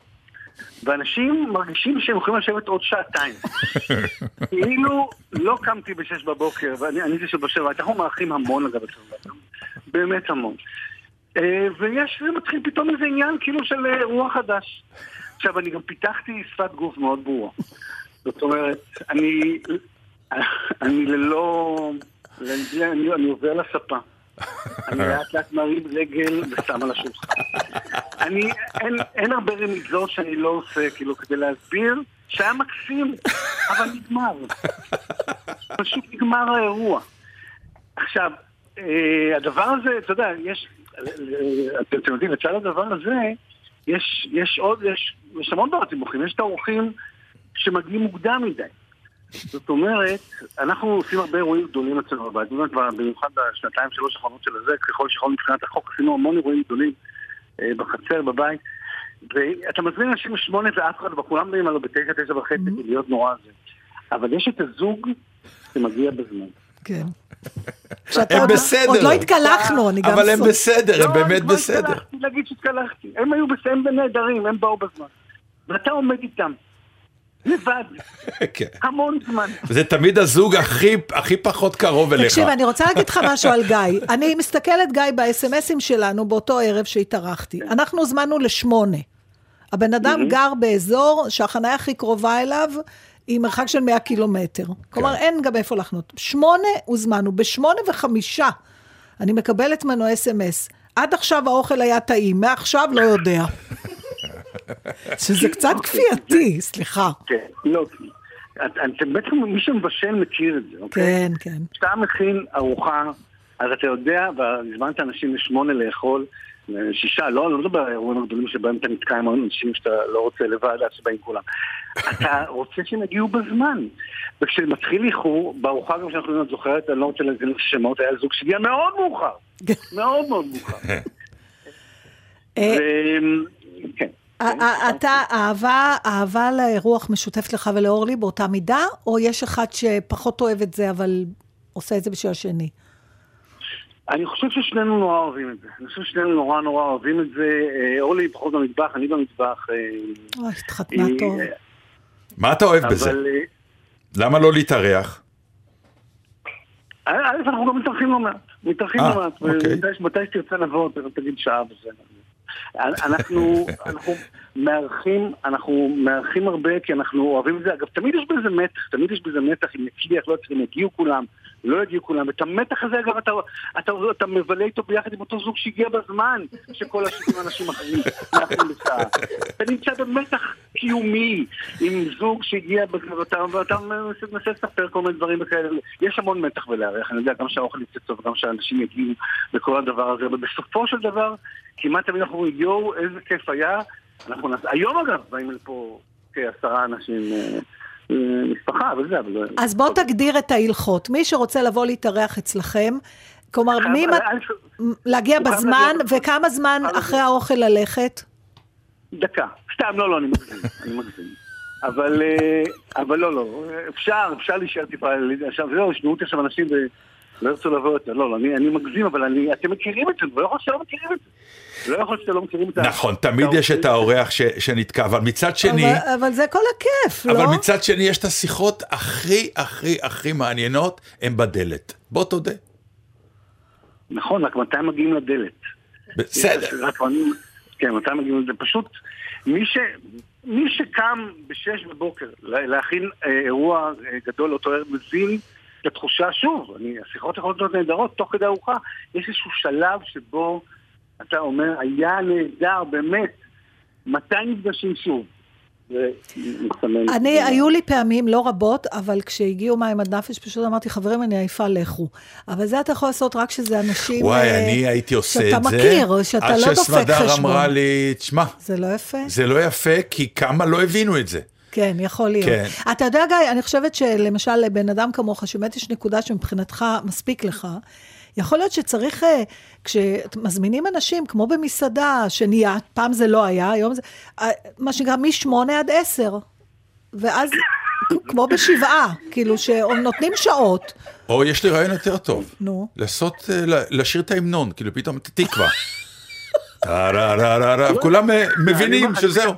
S8: ואנשים מרגישים שהם יכולים לשבת עוד שעתיים. כאילו לא קמתי בשש בבוקר, ואני אני זה שבשבע, אנחנו מארחים המון אגב אצלנו, באמת המון. אה, ויש, זה מתחיל פתאום איזה עניין כאילו של אה, אירוע חדש. עכשיו, אני גם פיתחתי שפת גוף מאוד ברורה. זאת אומרת, אני, אני ללא, אני, אני עובר לספה. אני לאט לאט מרים רגל ושם על השולחן. אני, אין, אין הרבה רמיזות שאני לא עושה, כאילו, כדי להסביר שהיה מקסים, אבל נגמר. פשוט נגמר האירוע. עכשיו, אה, הדבר הזה, אתה יודע, יש, אתם יודעים, לצד הדבר הזה, יש, יש עוד, יש, יש המון דברים סיבוכים, יש את האורחים שמגיעים מוקדם מדי. זאת אומרת, אנחנו עושים הרבה אירועים גדולים אצלנו בבית, במיוחד בשנתיים שלוש האחרונות של הזה, ככל שיכולנו מבחינת החוק, עשינו המון אירועים גדולים בחצר, בבית, ואתה מזמין אנשים בשמונה ואף אחד, וכולם באים עליו בתשע, תשע וחצי, כדי להיות נורא זה. אבל יש את הזוג שמגיע בזמן.
S1: כן.
S2: הם
S1: עוד-
S2: בסדר.
S1: עוד לא התקלחנו, אני גם...
S2: אבל הם בסדר, הם
S8: לא,
S2: באמת
S8: אני לא
S2: בסדר.
S8: התקלחתי להגיד שהתקלחתי. הם היו בסדר, הם נהדרים, הם באו בזמן. ואתה עומד איתם. לבד,
S2: כן.
S8: המון זמן.
S2: זה תמיד הזוג הכי הכי פחות קרוב אליך.
S1: תקשיב, אני רוצה להגיד לך משהו על גיא. אני מסתכלת, גיא, באס.אם.אסים שלנו באותו ערב שהתארחתי. אנחנו הוזמנו לשמונה. הבן אדם גר באזור שהחניה הכי קרובה אליו היא מרחק של 100 קילומטר. כלומר, אין גם איפה לחנות. שמונה הוזמנו, בשמונה וחמישה אני מקבלת ממנו אס.אם.אס. עד עכשיו האוכל היה טעים, מעכשיו לא יודע. שזה קצת כפייתי, סליחה.
S8: כן, לא. את- אתם בעצם, מי שמבשל מכיר את זה, אוקיי?
S1: כן, כן.
S8: כשאתה מכין ארוחה, אז אתה יודע, והזמנת אנשים לשמונה לאכול, שישה, לא, לא מדבר על האירועים הגדולים שבהם אתה נתקע עם אנשים שאתה לא רוצה לבד, עד שבאים כולם. אתה רוצה שהם יגיעו בזמן. וכשמתחיל איחור, בארוחה גם שאנחנו את זוכרת, אני לא רוצה להגיד שמות, היה זוג שהגיע מאוד מאוחר. מאוד מאוד מאוחר.
S1: אה,
S8: כן.
S1: א- א- אתה, אהבה, אהבה לאירוח משותפת לך ולאורלי באותה מידה, או יש אחד שפחות אוהב את זה, אבל עושה את זה בשביל השני?
S8: אני חושב ששנינו נורא אוהבים את זה. אני חושב ששנינו נורא נורא אוהבים את זה. אה, אורלי פחות במטבח, אני במטבח. אה,
S1: אוי, התחתנה טוב.
S2: מה אתה אוהב בזה?
S8: אה,
S2: למה לא להתארח?
S8: א', אנחנו גם מתארחים לא מעט. מתארחים
S2: אה,
S8: לא מעט.
S2: אוקיי.
S8: מתי שתרצה לבוא, תגיד שעה וזה. אנחנו, אנחנו מארחים, אנחנו מארחים הרבה כי אנחנו אוהבים את זה. אגב, תמיד יש בזה מתח, תמיד יש בזה מתח אם יצליח, לא יצליח, אם יגיעו כולם, לא יגיעו כולם. ואת המתח הזה, אגב, אתה, אתה, אתה מבלה איתו ביחד עם אותו זוג שהגיע בזמן, שכל השנים אנשים אחרים מאחרים בשעה. אתה נמצא במתח קיומי עם זוג שהגיע בזמן, ואתה, ואתה מנסה לספר כל מיני דברים וכאלה. יש המון מתח בלארח, אני יודע, גם שהאוכל יצא טוב, גם שהאנשים יגיעו וכל הדבר הזה, אבל בסופו של דבר, כמעט תמיד אנחנו אומרים, יואו, איזה כיף היה. אנחנו נעשה, היום אגב, באים לפה כעשרה אנשים, אה, משפחה וזה, אבל...
S1: אז בוא תגדיר את ההלכות. מי שרוצה לבוא להתארח אצלכם, כלומר, מי... להגיע בזמן, וכמה זמן אחרי האוכל ללכת?
S8: דקה. סתם, לא, לא, אני מגזים, אני מגזים. אבל, אה, אבל לא, לא, אפשר, אפשר להישאר טיפה, עכשיו זהו, ישמעו אותי עכשיו אנשים לא ירצו לבוא יותר. לא, לא, אני, אני מגזים, אבל אני, אתם מכירים את זה, לא יכול שאתם לא מכירים את זה. לא יכול שאתם לא מכירים את זה.
S2: נכון, תמיד יש את האורח ש- שנתקע, אבל מצד שני,
S1: אבל, אבל זה כל הכיף, לא?
S2: אבל מצד שני יש את השיחות הכי הכי הכי מעניינות, הן בדלת. בוא תודה.
S8: נכון, רק מתי מגיעים לדלת?
S2: בסדר.
S8: רק אני, כן, מתי מגיעים לזה? פשוט, מי, ש, מי שקם בשש בבוקר לה- להכין אה, אירוע אה, גדול לאותו ערב מבין את התחושה, שוב, אני, השיחות יכולות להיות נהדרות, תוך כדי ארוחה, יש איזשהו שלב שבו אתה אומר, היה נהדר, באמת, מתי נפגשים שוב?
S1: אני, היו לי פעמים, לא רבות, אבל כשהגיעו מים עד נפש, פשוט אמרתי, חברים, אני עייפה, לכו. אבל זה אתה יכול לעשות רק כשזה אנשים...
S2: וואי,
S1: אה,
S2: אני הייתי עושה את זה.
S1: שאתה מכיר, שאתה
S2: עד
S1: לא דופק
S2: שסמדר
S1: חשבון.
S2: אמרה לי, תשמע,
S1: זה לא יפה?
S2: זה לא יפה, כי כמה לא הבינו את זה.
S1: כן, יכול להיות.
S2: כן.
S1: אתה יודע, גיא, אני חושבת שלמשל לבן אדם כמוך, שבאמת יש נקודה שמבחינתך מספיק לך, יכול להיות שצריך, אה, כשמזמינים אנשים, כמו במסעדה, שנהיה, פעם זה לא היה, היום זה, אה, מה שנקרא, משמונה עד עשר. ואז, כמו בשבעה, כאילו, שנותנים שעות.
S2: או יש לי רעיון יותר טוב.
S1: נו.
S2: לעשות, אה, לשיר את ההמנון, כאילו פתאום את התקווה. טה-רה-רה-רה-רה, כולם אה, מבינים
S8: אני
S2: שזהו.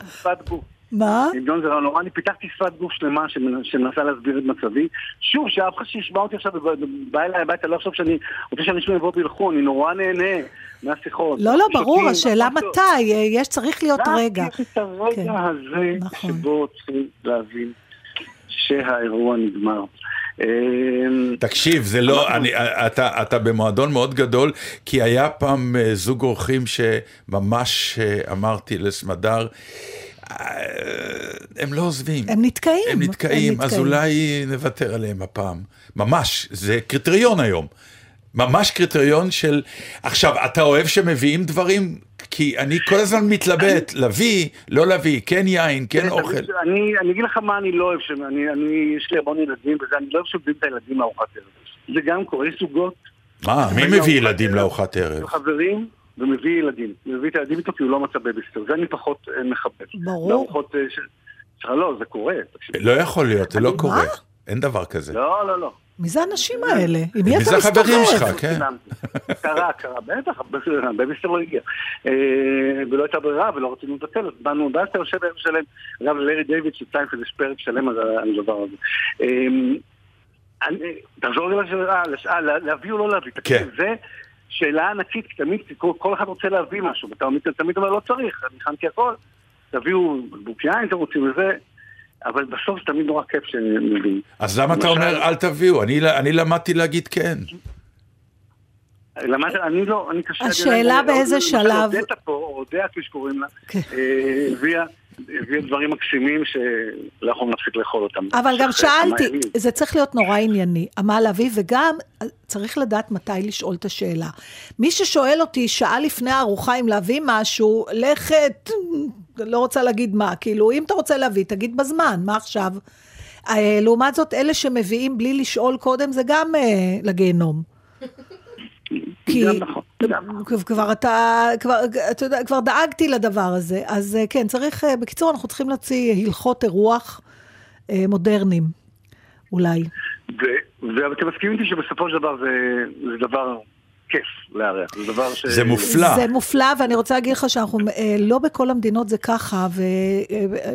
S1: מה?
S8: עידון זה לא נורא, אני פיתחתי שפת גוף שלמה שמנ- שמנסה להסביר את מצבי. שוב, שאף אחד שישמע אותי עכשיו ובא אליי הביתה, לא יחשוב שאני רוצה שאנשים יבואו וילכו, אני נורא נהנה מהשיחות.
S1: לא, לא, ברור, השאלה. מתי, אה, יש, צריך להיות
S8: רק
S1: רגע.
S8: יש את הרגע
S1: כן.
S8: הזה
S1: נכון.
S8: שבו צריכים להבין שהאירוע נגמר. אמ,
S2: תקשיב, זה לא, אני, אתה, אתה במועדון מאוד גדול, כי היה פעם אה, זוג אורחים שממש אה, אמרתי לסמדר, הם לא עוזבים.
S1: הם נתקעים.
S2: הם נתקעים, אז אולי נוותר עליהם הפעם. ממש, זה קריטריון היום. ממש קריטריון של... עכשיו, אתה אוהב שמביאים דברים? כי אני כל הזמן מתלבט, להביא, לא להביא, כן יין, כן אוכל.
S8: אני אני אגיד לך מה אני לא אוהב, שאני- אני- יש לי המון ילדים וזה, אני לא אוהב שמביאים את הילדים לארוחת ערב. זה גם קורה, יש זוגות
S2: מה, מי מביא ילדים. לארוחת ערב?
S8: חברים ומביא ילדים. מביא את הילדים איתו כי הוא לא מצא בייביסיטר, זה אני פחות אה, מכבד.
S1: ברור.
S8: בארוחות אה, של... שלך לא, זה קורה.
S2: לא יכול להיות, זה לא
S1: מה?
S2: קורה. אין דבר כזה.
S8: לא, לא, לא.
S1: מי זה האנשים האלה? עם מי
S2: מי
S1: אתה
S2: זה החברים
S1: מסתובב?
S2: שלך, כן.
S8: קרה, קרה, בטח, בייביסיטר לא הגיע. אה, ולא הייתה ברירה ולא רצינו לבטל, אז באנו, ואז אתה יושב ערב שלם. אגב, לארי דיוויד שצייף איזה פרק שלם על הדבר הזה. אה, אני- תחזור רגע לשאלה, לשאלה, לה- להביא או לא להביא.
S2: כן.
S8: תקשיב, זה שאלה ענקית, כי תמיד, כל- כל אחד רוצה להביא משהו, ואתה תמיד- תמיד אומר, לא צריך, אני הכנתי הכל, תביאו בקבוק יין, אתם רוצים לזה, אבל בסוף זה תמיד נורא כיף שהם מביאים.
S2: אז למה אתה אומר אל תביאו? אני אני למדתי להגיד כן.
S8: למדת, אני לא, אני קשה...
S1: השאלה באיזה שלב-
S8: אודטה פה, או כפי שקוראים לה,
S1: כן.
S8: אה, הביאה הביאה דברים מקסימים שלא יכולים להפסיק לאכול אותם.
S1: אבל גם
S8: כמה
S1: שאלתי. זה צריך להיות נורא ענייני, מה להביא, וגם אה, צריך לדעת מתי לשאול את השאלה. מי ששואל אותי שעה לפני הארוחה אם להביא משהו, לכת, לא רוצה להגיד מה, כאילו, אם אתה רוצה להביא, תגיד בזמן, מה עכשיו? אה, לעומת זאת, אלה שמביאים בלי לשאול קודם, זה גם אה, לגיהנום. כי
S8: גם נכון, גם נכון.
S1: כבר אתה, כבר, אתה יודע, כבר דאגתי לדבר הזה, אז אה, כן, צריך, אה, בקיצור, אנחנו צריכים להוציא הלכות אירוח אה, מודרניים, אולי.
S8: ואתם מסכימים איתי שבסופו של דבר זה זה דבר כיף לארח, זה דבר ש...
S2: זה מופלא.
S1: זה מופלא, ואני רוצה להגיד לך שאנחנו, אה, לא בכל המדינות זה ככה,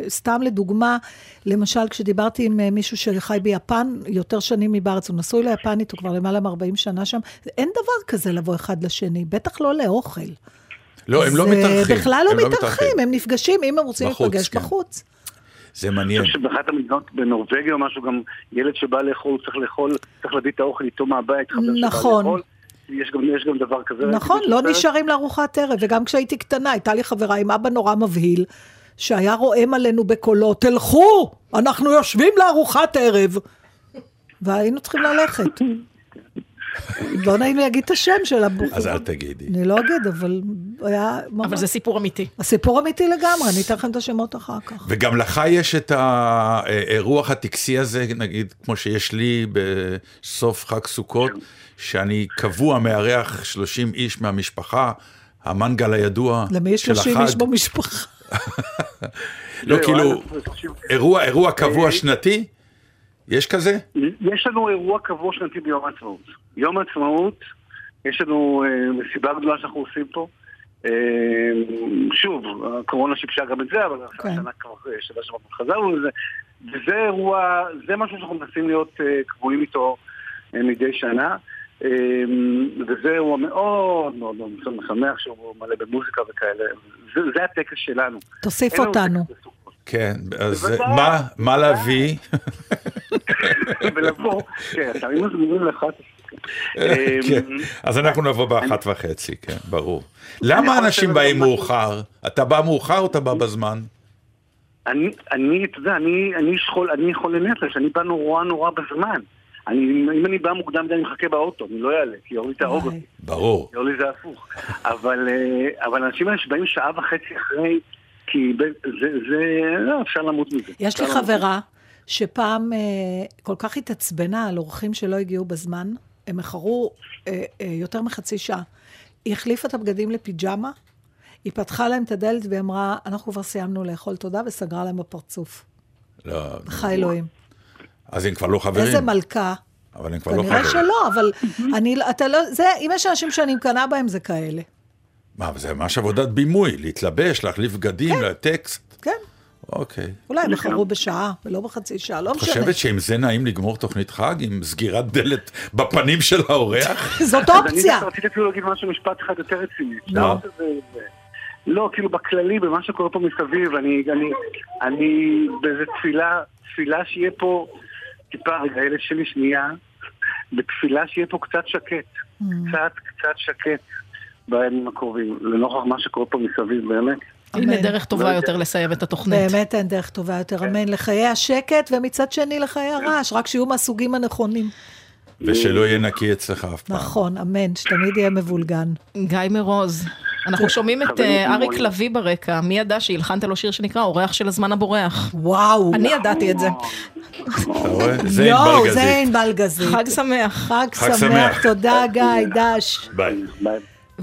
S1: וסתם לדוגמה, למשל, כשדיברתי עם אה, מישהו שחי ביפן יותר שנים מבארץ, הוא נשוי ליפנית, הוא כבר למעלה מ-40 שנה שם, אין דבר כזה לבוא אחד לשני, בטח לא לאוכל.
S2: לא, הם לא מתארחים.
S1: בכלל
S2: הם
S1: לא מתארחים, הם נפגשים, אם הם רוצים להיפגש
S2: כן.
S1: בחוץ.
S2: זה
S8: אני
S2: מעניין.
S8: חושב שבאחת המדינות בנורבגיה או משהו, גם ילד שבא לאכול, צריך לאכול, צריך להביא את האוכל איתו מהבית, חבר שבא
S1: נכון.
S8: לאכול. יש גם, יש גם דבר כזה.
S1: נכון, לא
S8: בסרט.
S1: נשארים לארוחת ערב, וגם כשהייתי קטנה, הייתה לי חברה עם אבא נורא מבהיל, שהיה רועם עלינו בקולו, תלכו, אנחנו יושבים לארוחת ערב. והיינו צריכים ללכת. לא נעים לי להגיד את השם של הבחור.
S2: אז אל תגידי.
S1: אני לא אגיד, אבל היה ממש...
S3: אבל זה סיפור אמיתי.
S1: הסיפור אמיתי לגמרי, אני אתן לכם את השמות אחר כך.
S2: וגם לך יש את האירוח הטקסי הזה, נגיד, כמו שיש לי בסוף חג סוכות, שאני קבוע מארח 30 איש מהמשפחה, המנגל הידוע
S1: למי יש
S2: של
S1: 30
S2: החג.
S1: איש במשפחה?
S2: לא,
S8: זהו,
S2: כאילו, אירוע, אירוע קבוע
S8: אה,
S2: שנתי? יש כזה?
S8: יש לנו אירוע קבוע שנתי ביום העצמאות. יום העצמאות, יש לנו אה, מסיבה גדולה שאנחנו עושים פה. אה, שוב, הקורונה שיבשה גם את זה, אבל
S1: כן.
S8: השנה אה, כבר, חזרנו לזה. וזה אירוע, זה משהו שאנחנו מנסים להיות קבועים איתו מדי שנה. וזה אירוע מאוד מאוד מאוד משמח שהוא מלא במוזיקה וכאלה. זה, הטקס שלנו.
S1: תוסיף אותנו.
S2: כן, אז מה, להביא?
S8: ולבוא, כן, אתה מזמין לך
S2: את אז אנחנו נבוא באחת וחצי, כן, ברור. למה אנשים באים מאוחר? אתה בא מאוחר או אתה בא בזמן?
S8: אני, אני, אתה יודע, אני, אני שכול, אני חולה נפש, אני בא נורא נורא בזמן. אני, אם אני בא מוקדם מדי, אני מחכה באוטו, אני לא אעלה, כי אורלי תהרוג אותי.
S2: ברור.
S8: אורלי זה הפוך. אבל, אה, אבל האנשים האלה שבאים שעה וחצי אחרי, כי זה, זה, לא, אפשר למות מזה.
S1: יש לי חברה שפעם אה, כל כך התעצבנה על אורחים שלא הגיעו בזמן, הם איחרו אה, אה, יותר מחצי שעה. היא החליפה את הבגדים לפיג'מה, היא פתחה להם את הדלת והיא אמרה, אנחנו כבר סיימנו לאכול תודה, וסגרה להם בפרצוף.
S2: לא,
S1: חי אלוהים.
S2: אז הם כבר לא חברים.
S1: איזה מלכה.
S2: אבל הם כבר לא
S1: כנראה
S2: חברים.
S1: שלא, אבל אני, אתה לא, זה, אם יש אנשים שאני מקנאה בהם, זה כאלה.
S2: מה, זה ממש עבודת בימוי, להתלבש, להחליף בגדים, לטקסט.
S1: כן.
S2: אוקיי.
S1: אולי הם בחרו בשעה, ולא בחצי שעה, לא
S2: את
S1: משנה.
S2: חושבת שעם זה נעים לגמור תוכנית חג? עם סגירת דלת בפנים של האורח?
S1: זאת
S8: אז אני
S1: אופציה.
S8: דווקא רציתי אפילו להגיד משהו, משפט אחד יותר רציני. זה- לא, כאילו בכללי, במה שקורה פה מסביב, אני, אני, אני באיזה תפילה, תפילה שיהיה פה, טיפה, רגע, הילד שלי שנייה, בתפילה שיהיה פה קצת שקט. קצת, קצת שקט בימים הקרובים, לנוכח מה שקורה פה מסביב, באמת.
S3: הנה. דרך טובה יותר לסיים את התוכנית.
S1: באמת אין דרך טובה יותר, אמן, לחיי השקט, ומצד שני לחיי הרעש, רק שיהיו מהסוגים הנכונים.
S2: ושלא יהיה נקי אצלך אף פעם.
S1: נכון, אמן, שתמיד יהיה מבולגן.
S3: גיא מרוז. אנחנו שומעים את אה, אריק. לביא ברקע. מי ידע שהלחנת לו שיר שנקרא אורח של הזמן הבורח?
S1: וואו.
S3: אני ידעתי את זה.
S2: אתה רואה? זה
S1: יואו,
S2: ענבל גזית.
S3: חג שמח.
S1: חג שמח. תודה גיא, דש.
S2: ביי.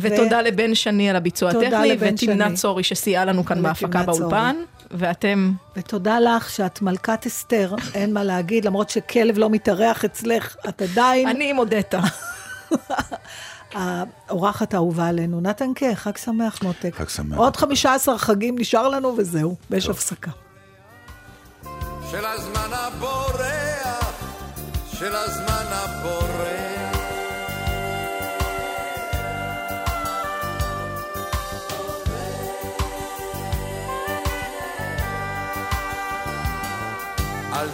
S3: ותודה לבן שני על הביצוע הטכני,
S1: שני.
S3: צורי שסייעה לנו כאן בהפקה. באולפן. ואתם,
S1: ותודה לך שאת מלכת אסתר, אין מה להגיד, למרות שכלב לא מתארח אצלך, את עדיין
S3: אני עם אודטה.
S1: האורחת האהובה עלינו. נתן קיי, חג שמח מותק.
S2: חג שמח.
S1: עוד 15 חגים נשאר לנו וזהו, ויש הפסקה.
S9: של הזמן הבורח, של הזמן הבורח.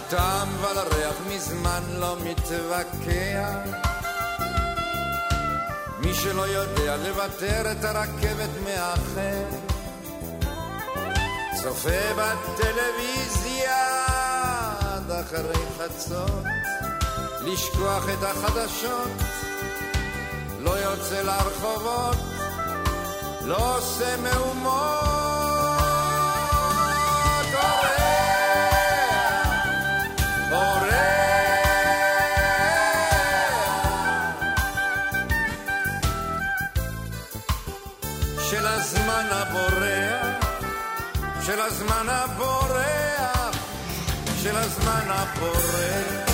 S9: על טעם ועל ריח מזמן לא מתווכח. מי שלא יודע לוותר את הרכבת מאחר צופה בטלוויזיה עד אחרי חצות לשכוח את החדשות לא יוצא לרחובות לא עושה מהומות של הזמן הבורח, של הזמן הבורח.